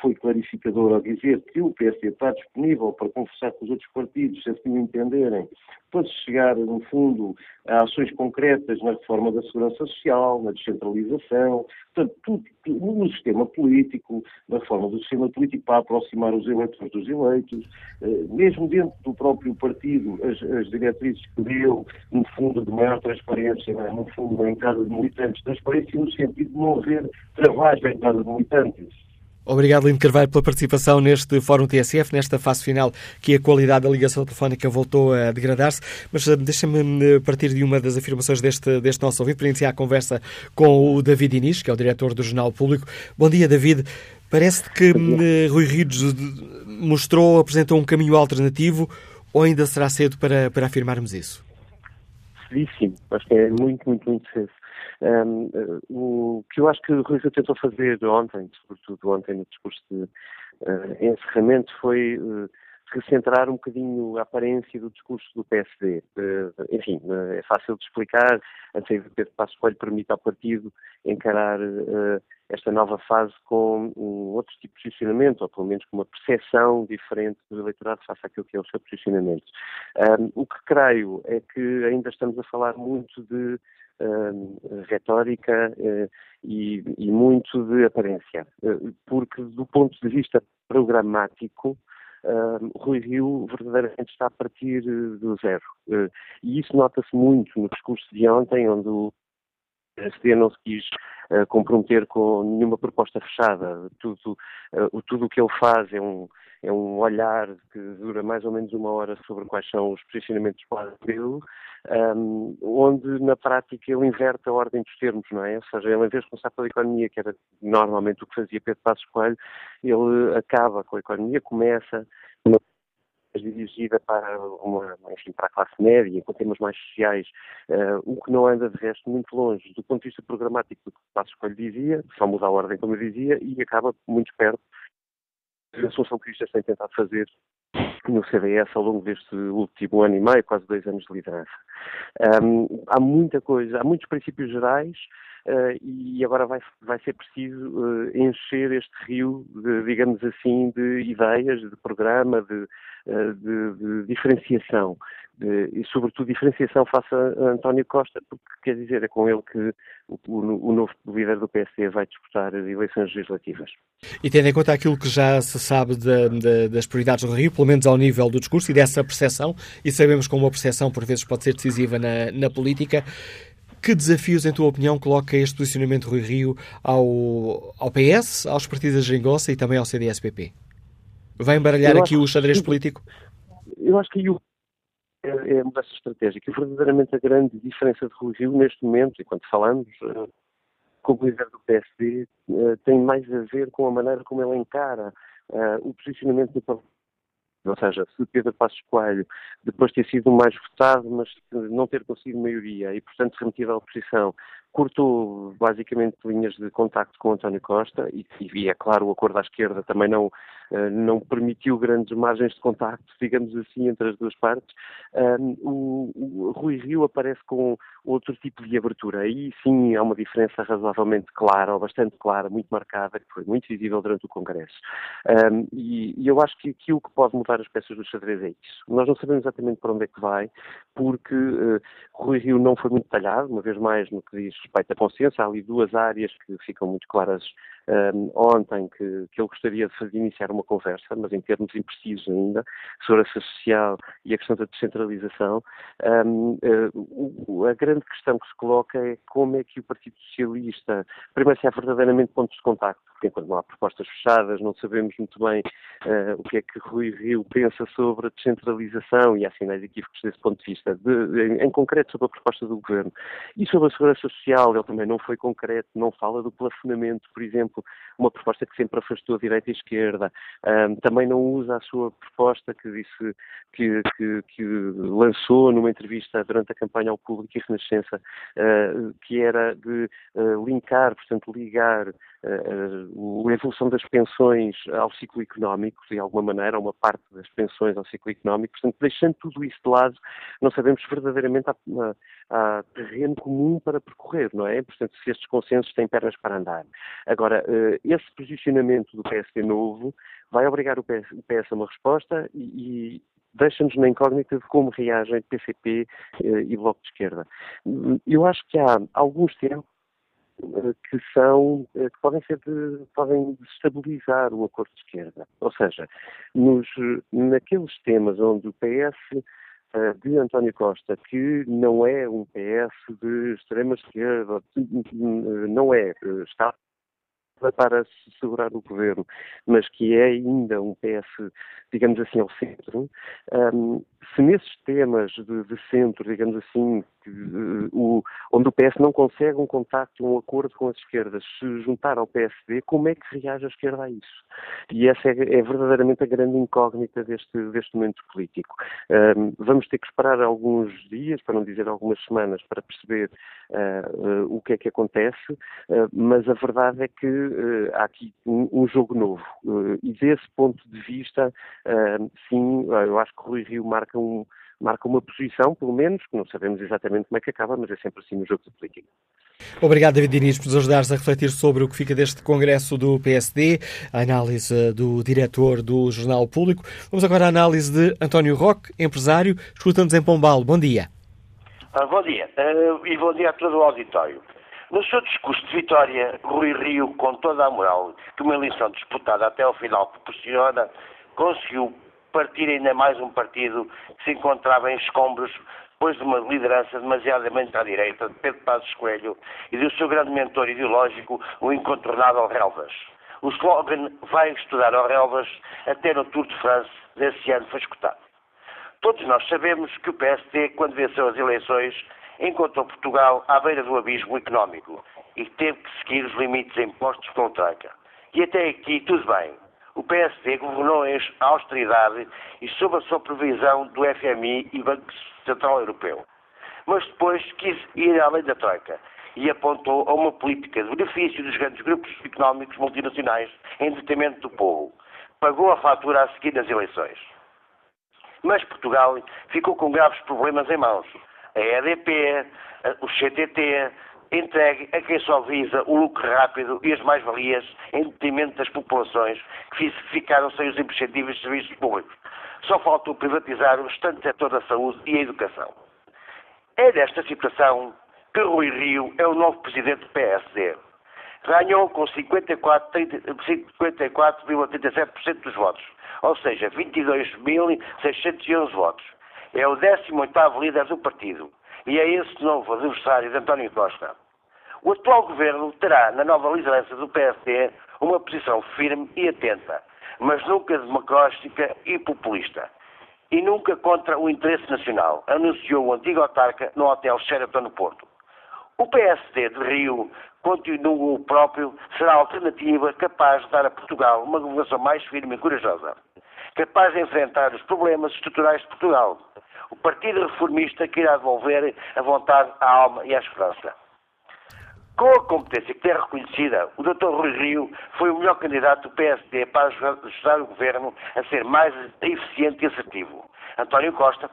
foi clarificador ao dizer que o PSD está disponível para conversar com os outros partidos, se assim entenderem, para se chegar, no fundo, a ações concretas na reforma da segurança social, na descentralização, portanto, tudo, tudo no sistema político, na reforma do sistema político para aproximar os eleitores dos eleitos, eh, mesmo dentro do próprio partido, as, as diretrizes que deu, no fundo, de maior transparência, é? no fundo, da entrada de militantes, transparência no sentido de não haver trabalho à entrada de militantes Obrigado, Lino Carvalho, pela participação neste Fórum TSF, nesta fase final que a qualidade da ligação telefónica voltou a degradar-se. Mas eh, deixa-me eh, partir de uma das afirmações deste, deste nosso ouvinte para iniciar a conversa com o David Inês, que é o diretor do Jornal Público. Bom dia, David. Parece que uh, Rui Rios mostrou, apresentou um caminho alternativo ou ainda será cedo para, para afirmarmos isso? Cedíssimo. Acho que é muito, muito, muito cedo. Um, o que eu acho que o Rui tentou fazer ontem, sobretudo ontem no discurso de uh, encerramento, foi uh, recentrar um bocadinho a aparência do discurso do PSD. Uh, enfim, é fácil de explicar, a saída de Pedro Passos Coelho permite ao partido encarar esta nova fase com um outro tipo de posicionamento, ou pelo menos com uma percepção diferente do eleitorado face àquilo que é o seu posicionamento. Um, o que creio é que ainda estamos a falar muito de retórica uh, e, e, muito de aparência, uh, porque do ponto de vista programático, Uh, Rui Rio verdadeiramente está a partir do zero. Uh, e isso nota-se muito no discurso de ontem, onde o PSD não se quis uh, comprometer com nenhuma proposta fechada. Tudo, tudo o que ele faz é um, é um olhar que dura mais ou menos uma hora sobre quais são os posicionamentos dele, um, onde na prática ele inverte a ordem dos termos, não é? Ou seja, ele em vez de começar pela economia, que era normalmente o que fazia Pedro Passos Coelho, ele acaba com a economia, começa dirigida para, uma, enfim, para a classe média, com temas mais sociais, uh, o que não anda de resto muito longe do ponto de vista programático do que o Passo Escolho dizia, só muda a ordem, como dizia, e acaba muito perto da solução que isto tem tentado fazer no CDS ao longo deste último ano e meio, quase dois anos de liderança. Um, há muita coisa, há muitos princípios gerais uh, e agora vai, vai ser preciso uh, encher este rio, de, digamos assim, de ideias, de programa, de, uh, de, de diferenciação. e, sobretudo, diferenciação face a António Costa, porque quer dizer, é com ele que o, o, o novo líder do PSD vai disputar as eleições legislativas. E tendo em conta aquilo que já se sabe de, de, das prioridades do Rio, pelo menos ao nível do discurso e dessa percepção, e sabemos como a percepção por vezes pode ser decisiva na, na política, que desafios, em tua opinião, coloca este posicionamento Rui Rio ao, ao PS, aos partidos da Geringonça e também ao CDS-PP? Vai embaralhar aqui o xadrez político? Eu acho que aí o é, é a mudança estratégica. E verdadeiramente a grande diferença de Rui Rio neste momento, e quando falamos uh, com o líder do PSD, eh, tem mais a ver com a maneira como ele encara uh, o posicionamento do ou seja, se Pedro Passos Coelho, depois de ter sido mais votado, mas não ter conseguido maioria e, portanto, remetido à oposição, cortou basicamente linhas de contacto com António Costa e, e é claro, o acordo à esquerda também não, uh, não permitiu grandes margens de contacto, digamos assim, entre as duas partes. Um, o, o, Rui Rio aparece com outro tipo de abertura. Aí sim há uma diferença razoavelmente clara, ou bastante clara, muito marcada, que foi muito visível durante o Congresso. Um, e, e, eu acho que aquilo que pode mudar as peças do xadrez é isso. Nós não sabemos exatamente para onde é que vai, porque uh, Rui Rio não foi muito detalhado, uma vez mais no que diz respeito à consciência. Há ali duas áreas que ficam muito claras um, ontem, que, que gostaria de fazer, iniciar uma conversa, mas em termos imprecisos ainda, sobre a social e a questão da descentralização. Um, uh, a grande questão que se coloca é como é que o Partido Socialista, primeiro se há verdadeiramente pontos de contacto, porque enquanto não há propostas fechadas, não sabemos muito bem uh, o que é que Rui Rio pensa sobre a descentralização e há sinais equívocos desse ponto de vista, de, em, em concreto sobre a proposta do Governo. E sobre a segurança social, ele também não foi concreto, não fala do plafonamento, por exemplo, uma proposta que sempre afastou a direita e a esquerda. Um, também não usa a sua proposta que disse que, que, que, lançou numa entrevista durante a campanha ao público e Renascença, uh, que era de uh, linkar, portanto, ligar a evolução das pensões ao ciclo económico, de alguma maneira, uma parte das pensões ao ciclo económico. Portanto, deixando tudo isso de lado, não sabemos verdadeiramente há, há terreno comum para percorrer, não é? Portanto, se estes consensos têm pernas para andar. Agora, uh, esse posicionamento do PSD novo vai obrigar o PS, o PS a uma resposta e, e deixa-nos na incógnita de como reagem PCP uh, e Bloco de Esquerda. Eu acho que há alguns temas que são que podem ser de, podem desestabilizar o acordo de esquerda. Ou seja, nos, naqueles temas onde o PS eh, de António Costa, que não é um PS de extrema esquerda, não é, eh, está para segurar o governo, mas que é ainda um PS, digamos assim, ao centro, um, se nesses temas de, de centro, digamos assim, que, uh, o, onde o PS não consegue um contacto, um acordo com as esquerdas, se juntar ao PSD, como é que reage a esquerda a isso? E essa é, é verdadeiramente a grande incógnita deste, deste momento político. Um, vamos ter que esperar alguns dias, para não dizer algumas semanas, para perceber uh, uh, o que é que acontece, mas a verdade é que há aqui um, um jogo novo. e desse ponto de vista, sim, eu acho que o Rui Rio marca, um, marca uma posição, pelo menos, que não sabemos exatamente como é que acaba, mas é sempre assim no jogo de política. Obrigado, David Diniz, por nos ajudares a refletir sobre o que fica deste congresso do PSD, a análise do diretor do Jornal Público. Vamos agora à análise de António Roque, empresário, escuta-nos em Pombal. Bom dia. Ah, bom dia, uh, e bom dia a todo o auditório. No seu discurso de vitória, Rui Rio, com toda a moral que uma eleição disputada até ao final proporciona, conseguiu partir ainda mais um partido que se encontrava em escombros depois de uma liderança demasiadamente à direita de Pedro Passos Coelho e do seu grande mentor ideológico, o incontornável Relvas. O slogan vai estudar ao Relvas até no Tour de France desse ano foi escutado. Todos nós sabemos que o PST, quando venceu as eleições, encontrou Portugal à beira do abismo económico e teve que seguir os limites impostos pela troika. E até aqui tudo bem. O PSD governou em austeridade e sob a supervisão do FMI e Banco Central Europeu. Mas depois quis ir além da Troika e apontou a uma política de benefício dos grandes grupos económicos multinacionais em detrimento do povo. Pagou a fatura a seguir nas eleições. Mas Portugal ficou com graves problemas em mãos. A EDP, o CTT, entregue a quem só visa o lucro rápido e as mais-valias em detrimento das populações que ficaram sem os imprescindíveis serviços públicos. Só faltou privatizar o restante setor da saúde e a educação. É desta situação que Rui Rio é o novo presidente do PSD. Ganhou com 54,37% 54, dos votos, ou seja, 22.611 votos. É o 18º líder do partido e é esse novo adversário de António Costa. O atual governo terá, na nova liderança do PSD, uma posição firme e atenta, mas nunca democrática e populista. E nunca contra o interesse nacional, anunciou o antigo autarca no Hotel Sheraton no Porto. O PSD de Rio continua o próprio, será a alternativa capaz de dar a Portugal uma governação mais firme e corajosa, capaz de enfrentar os problemas estruturais de Portugal. O Partido Reformista que irá devolver a vontade, a alma e a esperança. Com a competência que tem reconhecida, o Dr. Rui Rio foi o melhor candidato do PSD para ajudar o governo a ser mais eficiente e assertivo. António Costa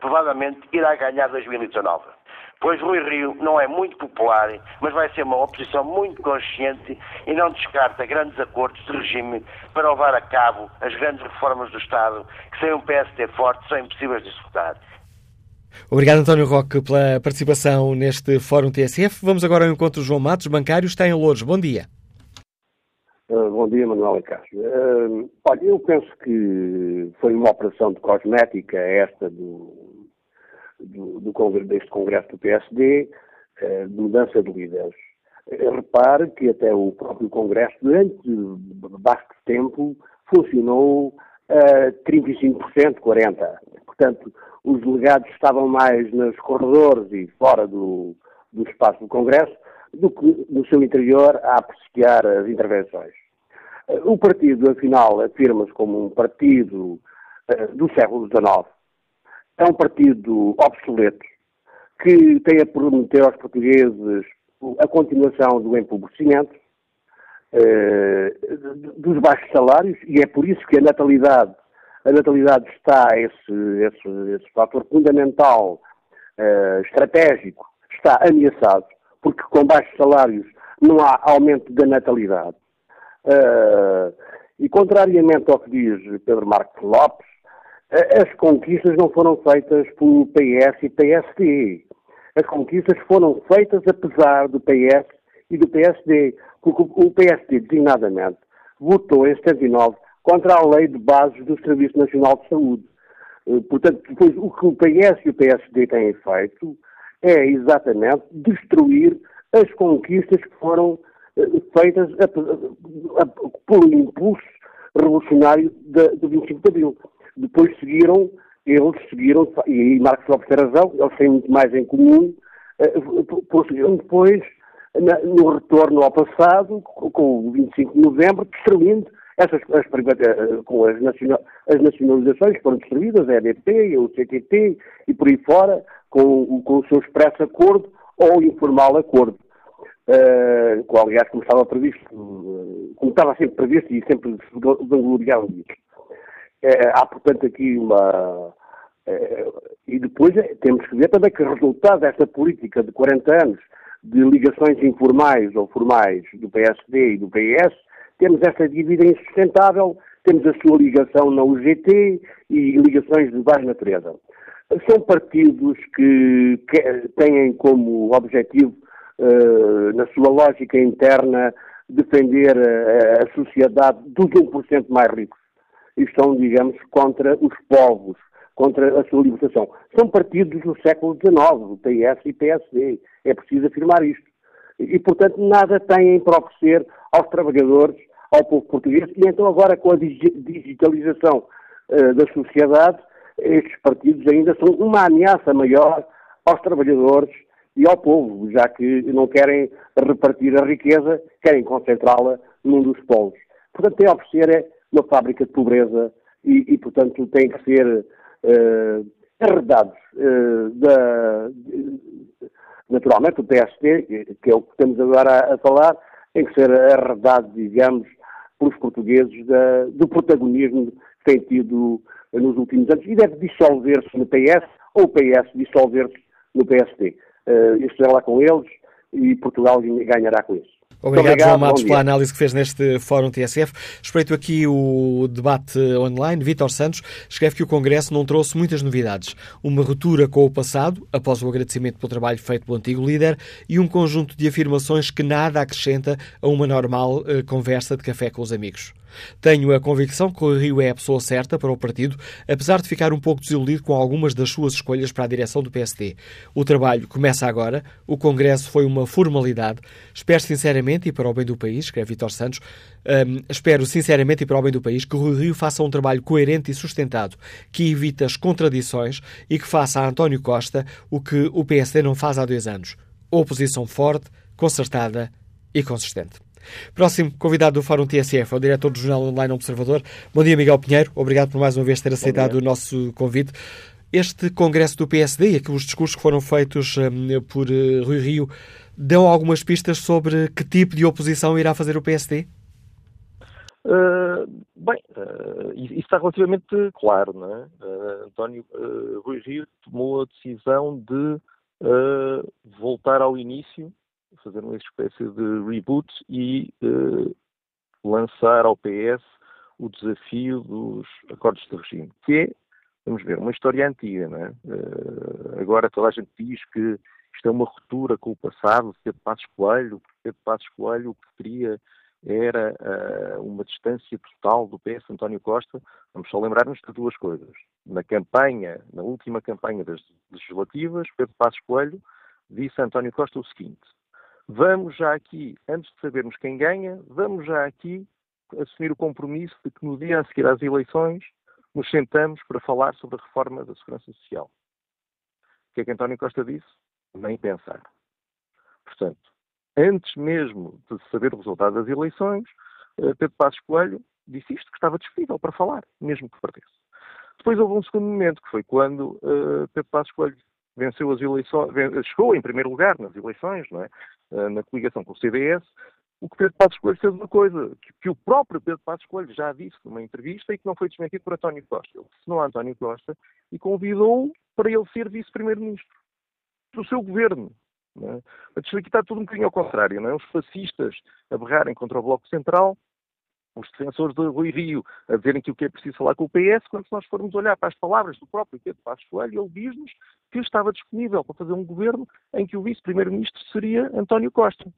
provavelmente irá ganhar 2019 pois Rui Rio não é muito popular, mas vai ser uma oposição muito consciente e não descarta grandes acordos de regime para levar a cabo as grandes reformas do Estado, que sem um PSD forte são impossíveis de executar. Obrigado, António Roque, pela participação neste Fórum TSF. Vamos agora ao encontro João Matos, bancário, está em Louros. Bom dia. Uh, bom dia, Manuel Cássio. Uh, olha, eu penso que foi uma operação de cosmética esta do, do, do, deste Congresso do PSD, eh, de mudança de líderes. Eh, repare que até o próprio Congresso, durante basto tempo, funcionou a 35%, 40%. Portanto, os delegados estavam mais nos corredores e fora do, do espaço do Congresso do que no seu interior a apreciar as intervenções. Eh, o partido, afinal, afirma-se como um partido uh, do século XIX, é um partido obsoleto que tem a prometer aos portugueses a continuação do empobrecimento, eh, dos baixos salários, e é por isso que a natalidade, a natalidade está, esse, esse, esse fator fundamental, eh, estratégico, está ameaçado, porque com baixos salários não há aumento da natalidade. Eh, e contrariamente ao que diz Pedro Marcos Lopes, as conquistas não foram feitas pelo PS e PSD. As conquistas foram feitas apesar do PS e do PSD, porque o PSD, designadamente, votou em 79 contra a lei de bases do Serviço Nacional de Saúde. Eh, portanto, depois, o que o PS e o PSD têm feito é exatamente destruir as conquistas que foram eh, feitas pelo impulso revolucionário de, de 25 de Abril. Depois seguiram, eles seguiram, e Marcos Lopes tem razão, eles têm muito mais em comum, uh, prosseguiram depois no retorno ao passado, com o 25 de novembro, destruindo essas, as, eh, com as, nacional, as nacionalizações que foram destruídas, a EDP, o CTT e por aí fora, com, com o seu expresso acordo ou informal acordo. Uh, com, aliás, como estava previsto, como estava sempre previsto e sempre se vangloriavam disso. É, há, portanto, aqui uma. É, e depois é, temos que ver também que resultado desta política de 40 anos de ligações informais ou formais do PSD e do PS, temos esta dívida insustentável, temos a sua ligação na UGT e ligações de várias natureza. São partidos que, que têm como objetivo, uh, na sua lógica interna, defender a, a sociedade dos 1% mais ricos estão, digamos, contra os povos, contra a sua libertação. São partidos do século XIX, o PS e PSD. É preciso afirmar isto. E, portanto, nada têm para oferecer aos trabalhadores, ao povo português, e então agora com a digitalização uh, da sociedade, estes partidos ainda são uma ameaça maior aos trabalhadores e ao povo, já que não querem repartir a riqueza, querem concentrá-la num dos polos. Portanto, tem a oferecer é uma fábrica de pobreza e, e portanto, tem que ser uh, arredados uh, da, naturalmente o PST, que é o que estamos agora a, a falar, tem que ser arredado, digamos, pelos portugueses da, do protagonismo que tem tido nos últimos anos e deve dissolver-se no PS ou o PS dissolver-se no PSD. Uh, isto é lá com eles e Portugal ganhará com isso. Obrigado, obrigado, João Matos, pela análise que fez neste Fórum TSF. Espreito aqui o debate online. Vítor Santos escreve que o Congresso não trouxe muitas novidades. Uma ruptura com o passado, após o agradecimento pelo trabalho feito pelo antigo líder, e um conjunto de afirmações que nada acrescenta a uma normal uh, conversa de café com os amigos. Tenho a convicção que o Rio é a pessoa certa para o partido, apesar de ficar um pouco desiludido com algumas das suas escolhas para a direção do PSD. O trabalho começa agora, o Congresso foi uma formalidade. Espero sinceramente e para o bem do país, escreve Vitor Santos, um, espero sinceramente e para o bem do país que o Rio faça um trabalho coerente e sustentado, que evite as contradições e que faça a António Costa o que o PSD não faz há dois anos. Oposição forte, concertada e consistente. Próximo convidado do Fórum TSF é o diretor do Jornal Online Observador. Bom dia, Miguel Pinheiro. Obrigado por mais uma vez ter aceitado o nosso convite. Este congresso do PSD e aqueles discursos que foram feitos um, por uh, Rui Rio dão algumas pistas sobre que tipo de oposição irá fazer o PSD? Uh, bem, uh, isso está relativamente claro, não é? Uh, António Rui Rio tomou a decisão de voltar ao início fazer uma espécie de reboot e uh, lançar ao PS o desafio dos acordos de regime, que é, vamos ver, uma história antiga, não é? Uh, agora toda a gente diz que isto é uma ruptura com o passado de Pedro Passos Coelho, Pedro Passos Coelho o que queria era uh, uma distância total do PS António Costa. Vamos só lembrar-nos de duas coisas. Na campanha, na última campanha das legislativas, Pedro Passos Coelho disse a António Costa o seguinte: Vamos já aqui, antes de sabermos quem ganha, vamos já aqui assumir o compromisso de que no dia a seguir às eleições nos sentamos para falar sobre a reforma da Segurança Social. O que é que António Costa disse? Nem pensar. Portanto, antes mesmo de saber o resultado das eleições, eh, Pedro Passos Coelho disse isto, que estava disponível para falar, mesmo que perdesse. Depois houve um segundo momento, que foi quando uh, Pedro Passos Coelho venceu as eleições, chegou em primeiro lugar nas eleições, não é? Eh, na coligação com o CDS, o que Pedro Passos Coelho fez uma coisa que, que, o próprio Pedro Passos Coelho já disse numa entrevista e que não foi desmentido por António Costa. Ele assinou a António Costa e convidou-o para ele ser vice-primeiro-ministro do seu governo. Mas aqui está tudo um bocadinho ao contrário. Não é? Os fascistas a berrarem contra o Bloco Central os defensores de Rui Rio a dizerem que o que é preciso falar com o PS, quando nós formos olhar para as palavras do próprio Pedro Passos Coelho, ele diz-nos que estava disponível para fazer um governo em que o vice-primeiro-ministro seria António Costa.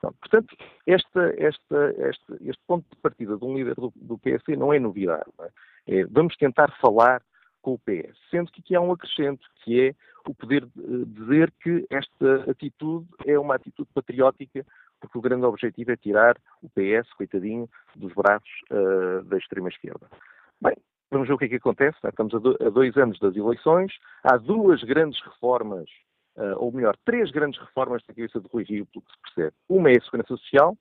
portanto, esta, esta, este, este, ponto de partida de um líder do, do PSD não é novidade. Não é? É, vamos tentar falar com o PS, sendo que aqui há um acrescento, que é o poder dizer que esta atitude é uma atitude patriótica porque o grande objetivo é tirar o PS, coitadinho, dos braços uh, da extrema-esquerda. Bem, vamos ver o que é que acontece. Né? Estamos a, do, a, dois anos das eleições, há duas grandes reformas, uh, ou melhor, três grandes reformas da cabeça de Rui Rio, pelo que se percebe. Uma é a Segurança Social,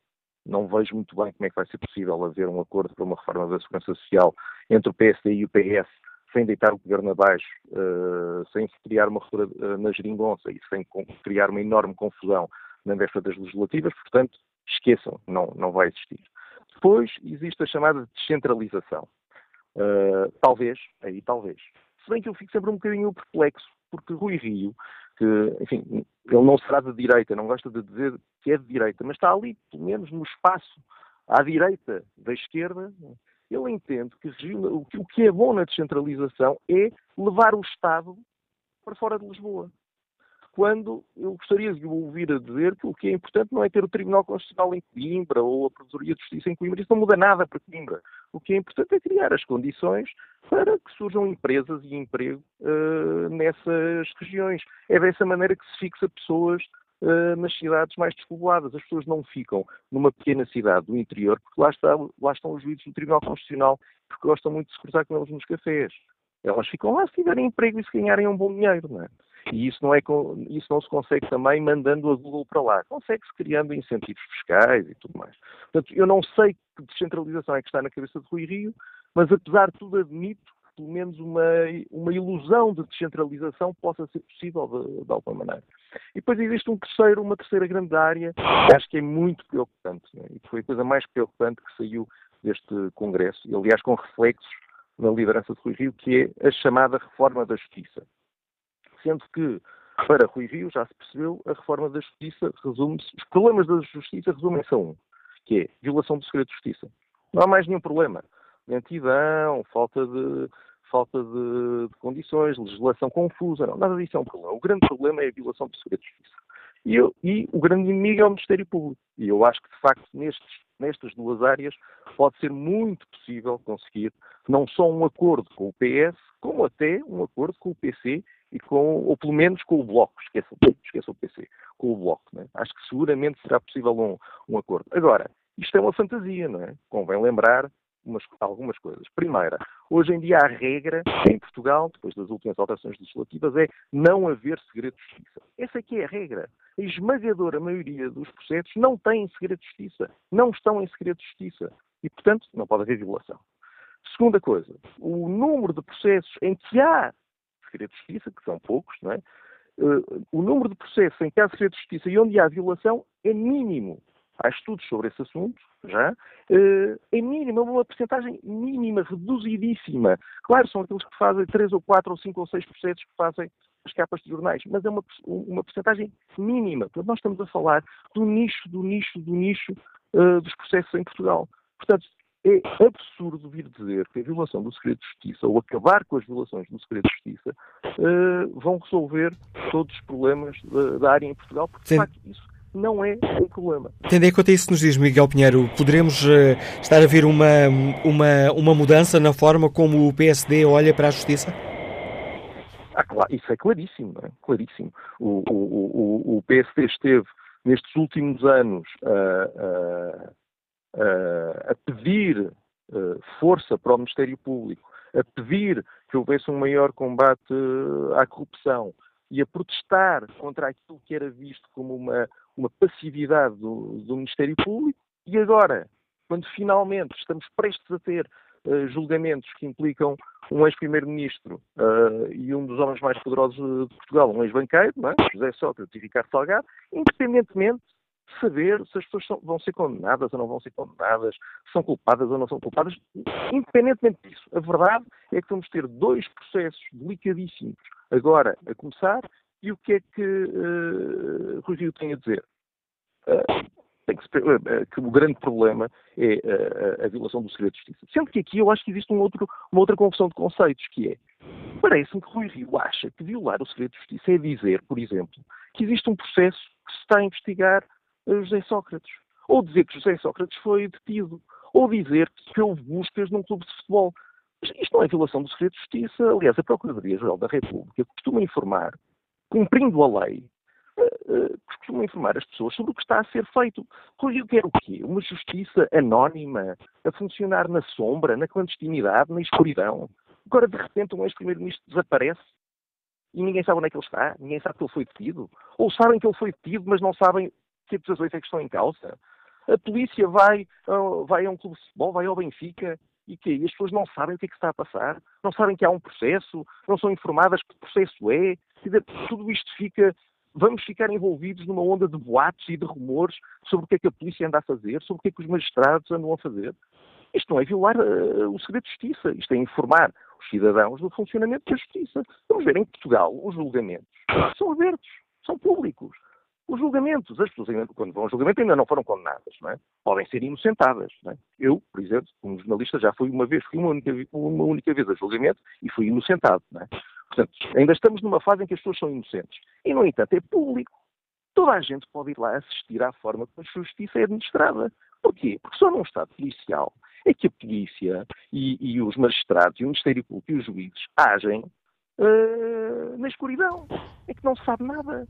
não vejo muito bem como é que vai ser possível haver um acordo para uma reforma da Segurança Social entre o PSD e o PS sem deitar o governo abaixo, uh, sem se criar uma ruptura uh, na geringonça e sem criar uma enorme confusão na véspera das legislativas, portanto, esqueçam, não, não vai existir. Depois existe a chamada descentralização. Uh, talvez, aí talvez. Se bem que eu fico sempre um bocadinho perplexo, porque Rui Rio, que, enfim, ele não será de direita, não gosta de dizer que é de direita, mas está ali, pelo menos no espaço à direita da esquerda, ele entende que o que é bom na descentralização é levar o Estado para fora de Lisboa quando eu gostaria de ouvir a dizer que o que é importante não é ter o Tribunal Constitucional em Coimbra ou a Procuradoria de Justiça em Coimbra. Isso não muda nada para Coimbra. O que é importante é criar as condições para que surjam empresas e emprego uh, nessas regiões. É dessa maneira que se fixa pessoas uh, nas cidades mais despovoadas. As pessoas não ficam numa pequena cidade do interior porque lá, está, lá estão os juízes do Tribunal Constitucional porque gostam muito de se cruzar com eles nos cafés. Elas ficam lá se tiverem emprego e se ganharem um bom dinheiro, não é? E isso não, é, isso não se consegue também mandando a Google para lá. Consegue-se criando incentivos fiscais e tudo mais. Portanto, eu não sei que descentralização é que está na cabeça de Rui Rio, mas apesar de tudo admito pelo menos uma, uma ilusão de descentralização possa ser possível de, de alguma maneira. E depois existe um terceiro, uma terceira grande área que acho que é muito preocupante, né? e que foi a coisa mais preocupante que saiu deste Congresso, e aliás com reflexos na liderança de Rui Rio, que é a chamada reforma da justiça. Sendo que, para Rui Rio, já se percebeu, a reforma da justiça resume-se, os problemas da justiça resumem-se a um, que é violação do segredo de justiça. Não há mais nenhum problema. Lentidão, falta de, falta de, de condições, legislação confusa, não, nada disso é um problema. O grande problema é a violação do segredo de justiça. E, eu, e, o grande inimigo é o Ministério Público. E eu acho que, de facto, nestes, nestas duas áreas pode ser muito possível conseguir não só um acordo com o PS, como até um acordo com o PC e com, ou pelo menos com o Bloco, esqueça, esqueça o PC, com o Bloco. Né? Acho que seguramente será possível um, um acordo. Agora, isto é uma fantasia, não é? Convém lembrar umas, algumas coisas. Primeira, hoje em dia a regra em Portugal, depois das últimas alterações legislativas, é não haver segredo de justiça. Essa que é a regra. A esmagadora maioria dos processos não têm segredo de justiça. Não estão em segredo de justiça. E, portanto, não pode haver violação. Segunda coisa, o número de processos em que há segredo de justiça, que são poucos, não é? Uh, o número de processos em que há segredo de justiça e onde há violação é mínimo. Há estudos sobre esse assunto, já. Uh, é mínimo, é uma porcentagem mínima, reduzidíssima. Claro, são aqueles que fazem 3 ou 4 ou 5 ou 6 processos que fazem as capas de jornais, mas é uma, uma porcentagem mínima. Portanto, nós estamos a falar do nicho, do nicho, do nicho uh, dos processos em Portugal. Portanto, é absurdo vir dizer que a violação do segredo de justiça ou acabar com as violações do segredo de justiça uh, vão resolver todos os problemas da, da área em Portugal, porque Sim. de facto isso não é um problema. Tendo em conta isso que nos diz Miguel Pinheiro, poderemos uh, estar a ver uma, uma, uma mudança na forma como o PSD olha para a justiça? Ah, claro, isso é claríssimo, é? claríssimo. O, o, o, o PSD esteve nestes últimos anos uh, a pedir força para o Ministério Público, a pedir que houvesse um maior combate à corrupção e a protestar contra aquilo que era visto como uma, uma passividade do, do Ministério Público, e agora, quando finalmente estamos prestes a ter uh, julgamentos que implicam um ex-primeiro-ministro uh, e um dos homens mais poderosos de Portugal, um ex-banqueiro, é? José Sócrates e Ricardo Salgado, independentemente saber se as pessoas são, vão ser condenadas ou não vão ser condenadas, são culpadas ou não são culpadas, independentemente disso. A verdade é que vamos ter dois processos delicadíssimos agora a começar e o que é que uh, Rui Rio tem a dizer? Uh, tem que, se, uh, que, o grande problema é uh, a violação do segredo de justiça. Sendo que aqui eu acho que existe um outro, uma outra confusão de conceitos, que é, parece-me que Rui Rio acha que violar o segredo de justiça é dizer, por exemplo, que existe um processo que se está a investigar José Sócrates. Ou dizer que José Sócrates foi detido. Ou dizer que houve buscas num clube de futebol. Isto não é violação do segredo de justiça. Aliás, a Procuradoria-Geral da República costuma informar, cumprindo a lei, uh, costuma informar as pessoas sobre o que está a ser feito. Rui, quer o quê? Uma justiça anónima, a funcionar na sombra, na clandestinidade, na escuridão. Agora, de repente, um ex-primeiro-ministro desaparece e ninguém sabe onde é que ele está, ninguém sabe que ele foi detido. Ou sabem que ele foi detido, mas não sabem que acusações é que estão em causa? A polícia vai, vai a um clube de futebol, vai ao Benfica e que as pessoas não sabem o que é que está a passar, não sabem que há um processo, não são informadas que processo é. Tudo isto fica. Vamos ficar envolvidos numa onda de boatos e de rumores sobre o que é que a polícia anda a fazer, sobre o que é que os magistrados andam a fazer. Isto não é violar uh, o segredo de justiça, isto é informar os cidadãos do funcionamento da justiça. Vamos ver, em Portugal, os julgamentos são abertos, são públicos. Os julgamentos, as pessoas quando vão ao julgamento ainda não foram condenadas, não é? podem ser inocentadas. É? Eu, por exemplo, como jornalista, já fui uma vez, fui uma única, uma única vez a julgamento e fui inocentado. É? Portanto, ainda estamos numa fase em que as pessoas são inocentes. E, no entanto, é público. Toda a gente pode ir lá assistir à forma como a justiça é administrada. Porquê? Porque só num Estado policial é que a polícia e, e os magistrados e o Ministério Público e os juízes agem uh, na escuridão. É que não se sabe nada.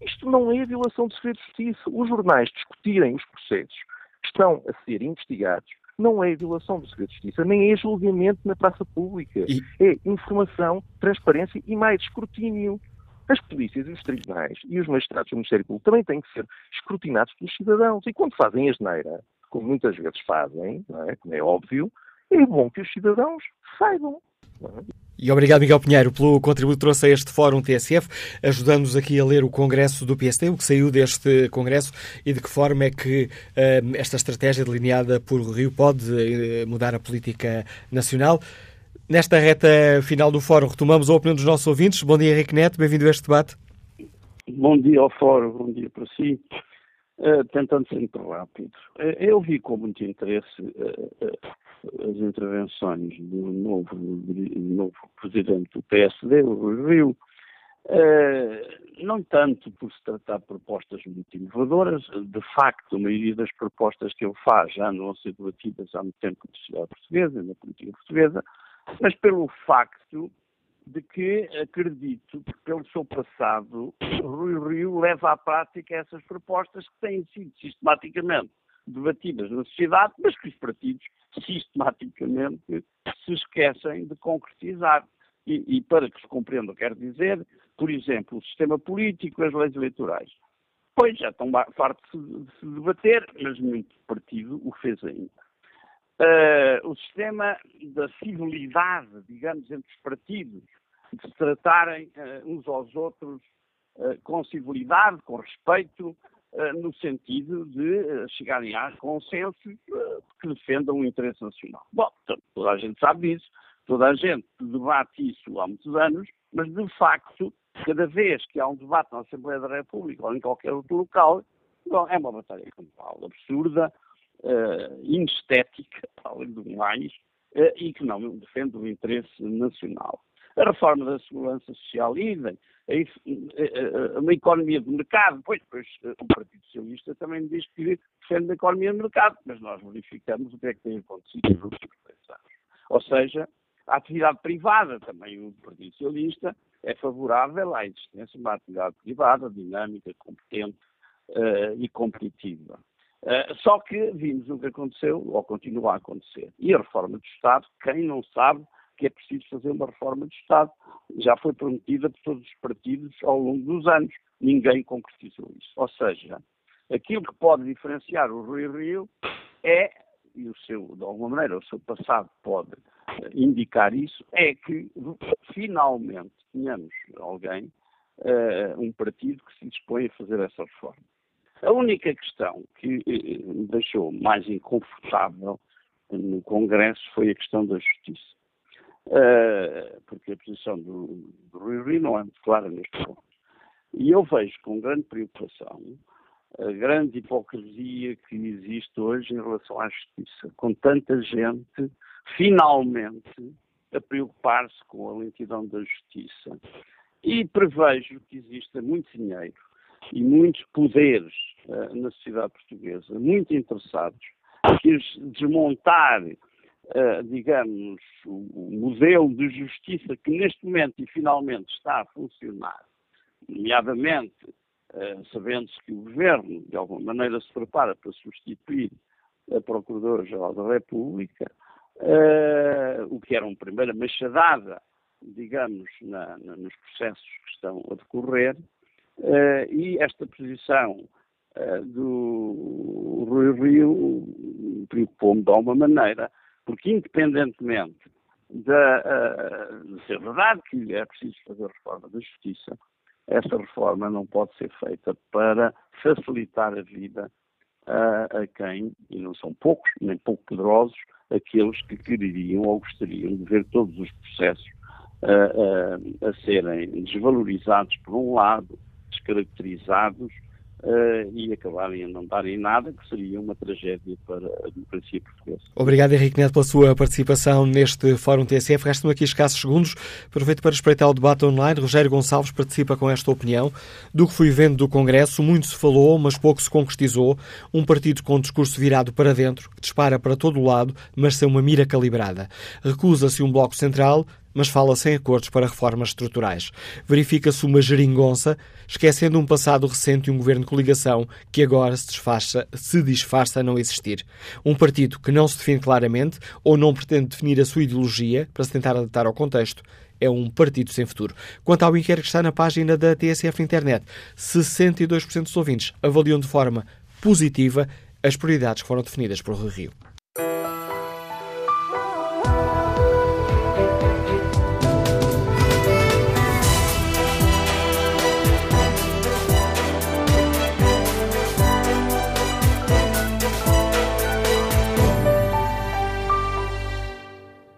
Isto não é violação de segredo de justiça. Os jornais discutirem os processos que estão a ser investigados não é violação do segredo de justiça, nem é julgamento na praça pública. E... É informação, transparência e mais escrutínio. As polícias e os tribunais e os magistrados do Ministério Público também têm que ser escrutinados pelos cidadãos. E quando fazem a geneira, como muitas vezes fazem, é? como é óbvio, é bom que os cidadãos saibam. E obrigado, Miguel Pinheiro, pelo contributo que trouxe a este Fórum TSF, ajudando-nos aqui a ler o Congresso do PSD, o que saiu deste Congresso e de que forma é que uh, esta estratégia delineada por Rio pode uh, mudar a política nacional. Nesta reta final do Fórum, retomamos a opinião dos nossos ouvintes. Bom dia, Henrique Neto, bem-vindo a este debate. Bom dia ao Fórum, bom dia para si. Uh, tentando ser muito rápido. eu vi com muito interesse as intervenções do novo, novo presidente do PSD, o Rio, uh, não tanto por se tratar de propostas muito inovadoras, de facto, a maioria das propostas que ele faz já andam a ser debatidas há muito tempo na sociedade portuguesa, na política portuguesa, mas pelo facto de que acredito que, pelo seu passado, Rui Rio leva à prática essas propostas que têm sido sistematicamente debatidas na sociedade, mas que os partidos sistematicamente se esquecem de concretizar. E, e para que se compreenda, quero dizer, por exemplo, o sistema político, as leis eleitorais. Pois já estão fartos de, se debater, mas muito partido o fez ainda. Uh, o sistema da civilidade, digamos, entre os partidos, de se tratarem uh, uns aos outros uh, com civilidade, com respeito, no sentido de eh, chegarem a consensos eh, que defendam o interesse nacional. Bom, toda a gente sabe disso, toda a gente debate isso há muitos anos, mas de facto, cada vez que há um debate na Assembleia da República ou em qualquer outro local, bom, é uma batalha campal absurda, uh, inestética, além do mais, uh, e que não defende o interesse nacional. A reforma da segurança social, idem. Uma economia de mercado, pois, pois o Partido Socialista também diz que defende a economia de mercado, mas nós verificamos o que é que tem acontecido nos últimos três anos. Ou seja, a atividade privada, também o Partido Socialista é favorável à existência de uma atividade privada, dinâmica, competente uh, e competitiva. Uh, só que vimos o que aconteceu, ou continua a acontecer. E a reforma do Estado, quem não sabe, que é preciso fazer uma reforma de Estado. Já foi prometida por todos os partidos ao longo dos anos. Ninguém concretizou isso. Ou seja, aquilo que pode diferenciar o Rui Rio é, e o seu, de alguma maneira, o seu passado pode eh, indicar isso, é que finalmente tenhamos alguém, uh, um partido que se dispõe a fazer essa reforma. A única questão que me deixou mais inconfortável no Congresso foi a questão da justiça. Uh, porque a posição do, do Rui não é muito clara neste ponto. E eu vejo com grande preocupação a grande hipocrisia que existe hoje em relação à justiça, com tanta gente finalmente a preocupar-se com a lentidão da justiça. E prevejo que exista muito dinheiro e muitos poderes uh, na sociedade portuguesa, muito interessados, que desmontar uh, digamos, o modelo de justiça que neste momento e finalmente está a funcionar, nomeadamente uh, sabendo-se que o Governo, de alguma maneira, se prepara para substituir a Procuradora-Geral da República, uh, o que era uma primeira machadada, digamos, na, na, nos processos que estão a decorrer, e esta posição do Rui Rio preocupou-me de alguma maneira, porque, independentemente da, uh, de ser verdade que é preciso fazer reforma da justiça, essa reforma não pode ser feita para facilitar a vida uh, a quem, e não são poucos, nem pouco poderosos, aqueles que quereriam ou gostariam de ver todos os processos uh, a serem desvalorizados por um lado, descaracterizados uh, e acabarem a não darem nada, que seria uma tragédia para a democracia portuguesa. Obrigado, Henrique Neto, pela sua participação neste Fórum TSF. Restam aqui escassos segundos. Aproveito para espreitar o debate online. Rogério Gonçalves participa com esta opinião. Do que fui vendo do Congresso, muito se falou, mas pouco se concretizou. Um partido com um discurso virado para dentro, que dispara para todo o lado, mas sem uma mira calibrada. Recusa-se um bloco central, mas fala sem acordos para reformas estruturais. Verifica-se uma geringonça, esquecendo um passado recente e um governo de coligação que agora se, disfarça, se disfarça a não existir. Um partido que não se define claramente ou não pretende definir a sua ideologia para se tentar adaptar ao contexto é um partido sem futuro. Quanto ao inquérito que está na página da TSF internet, 62% dos ouvintes avaliam de forma positiva as prioridades que foram definidas por Rui Rio.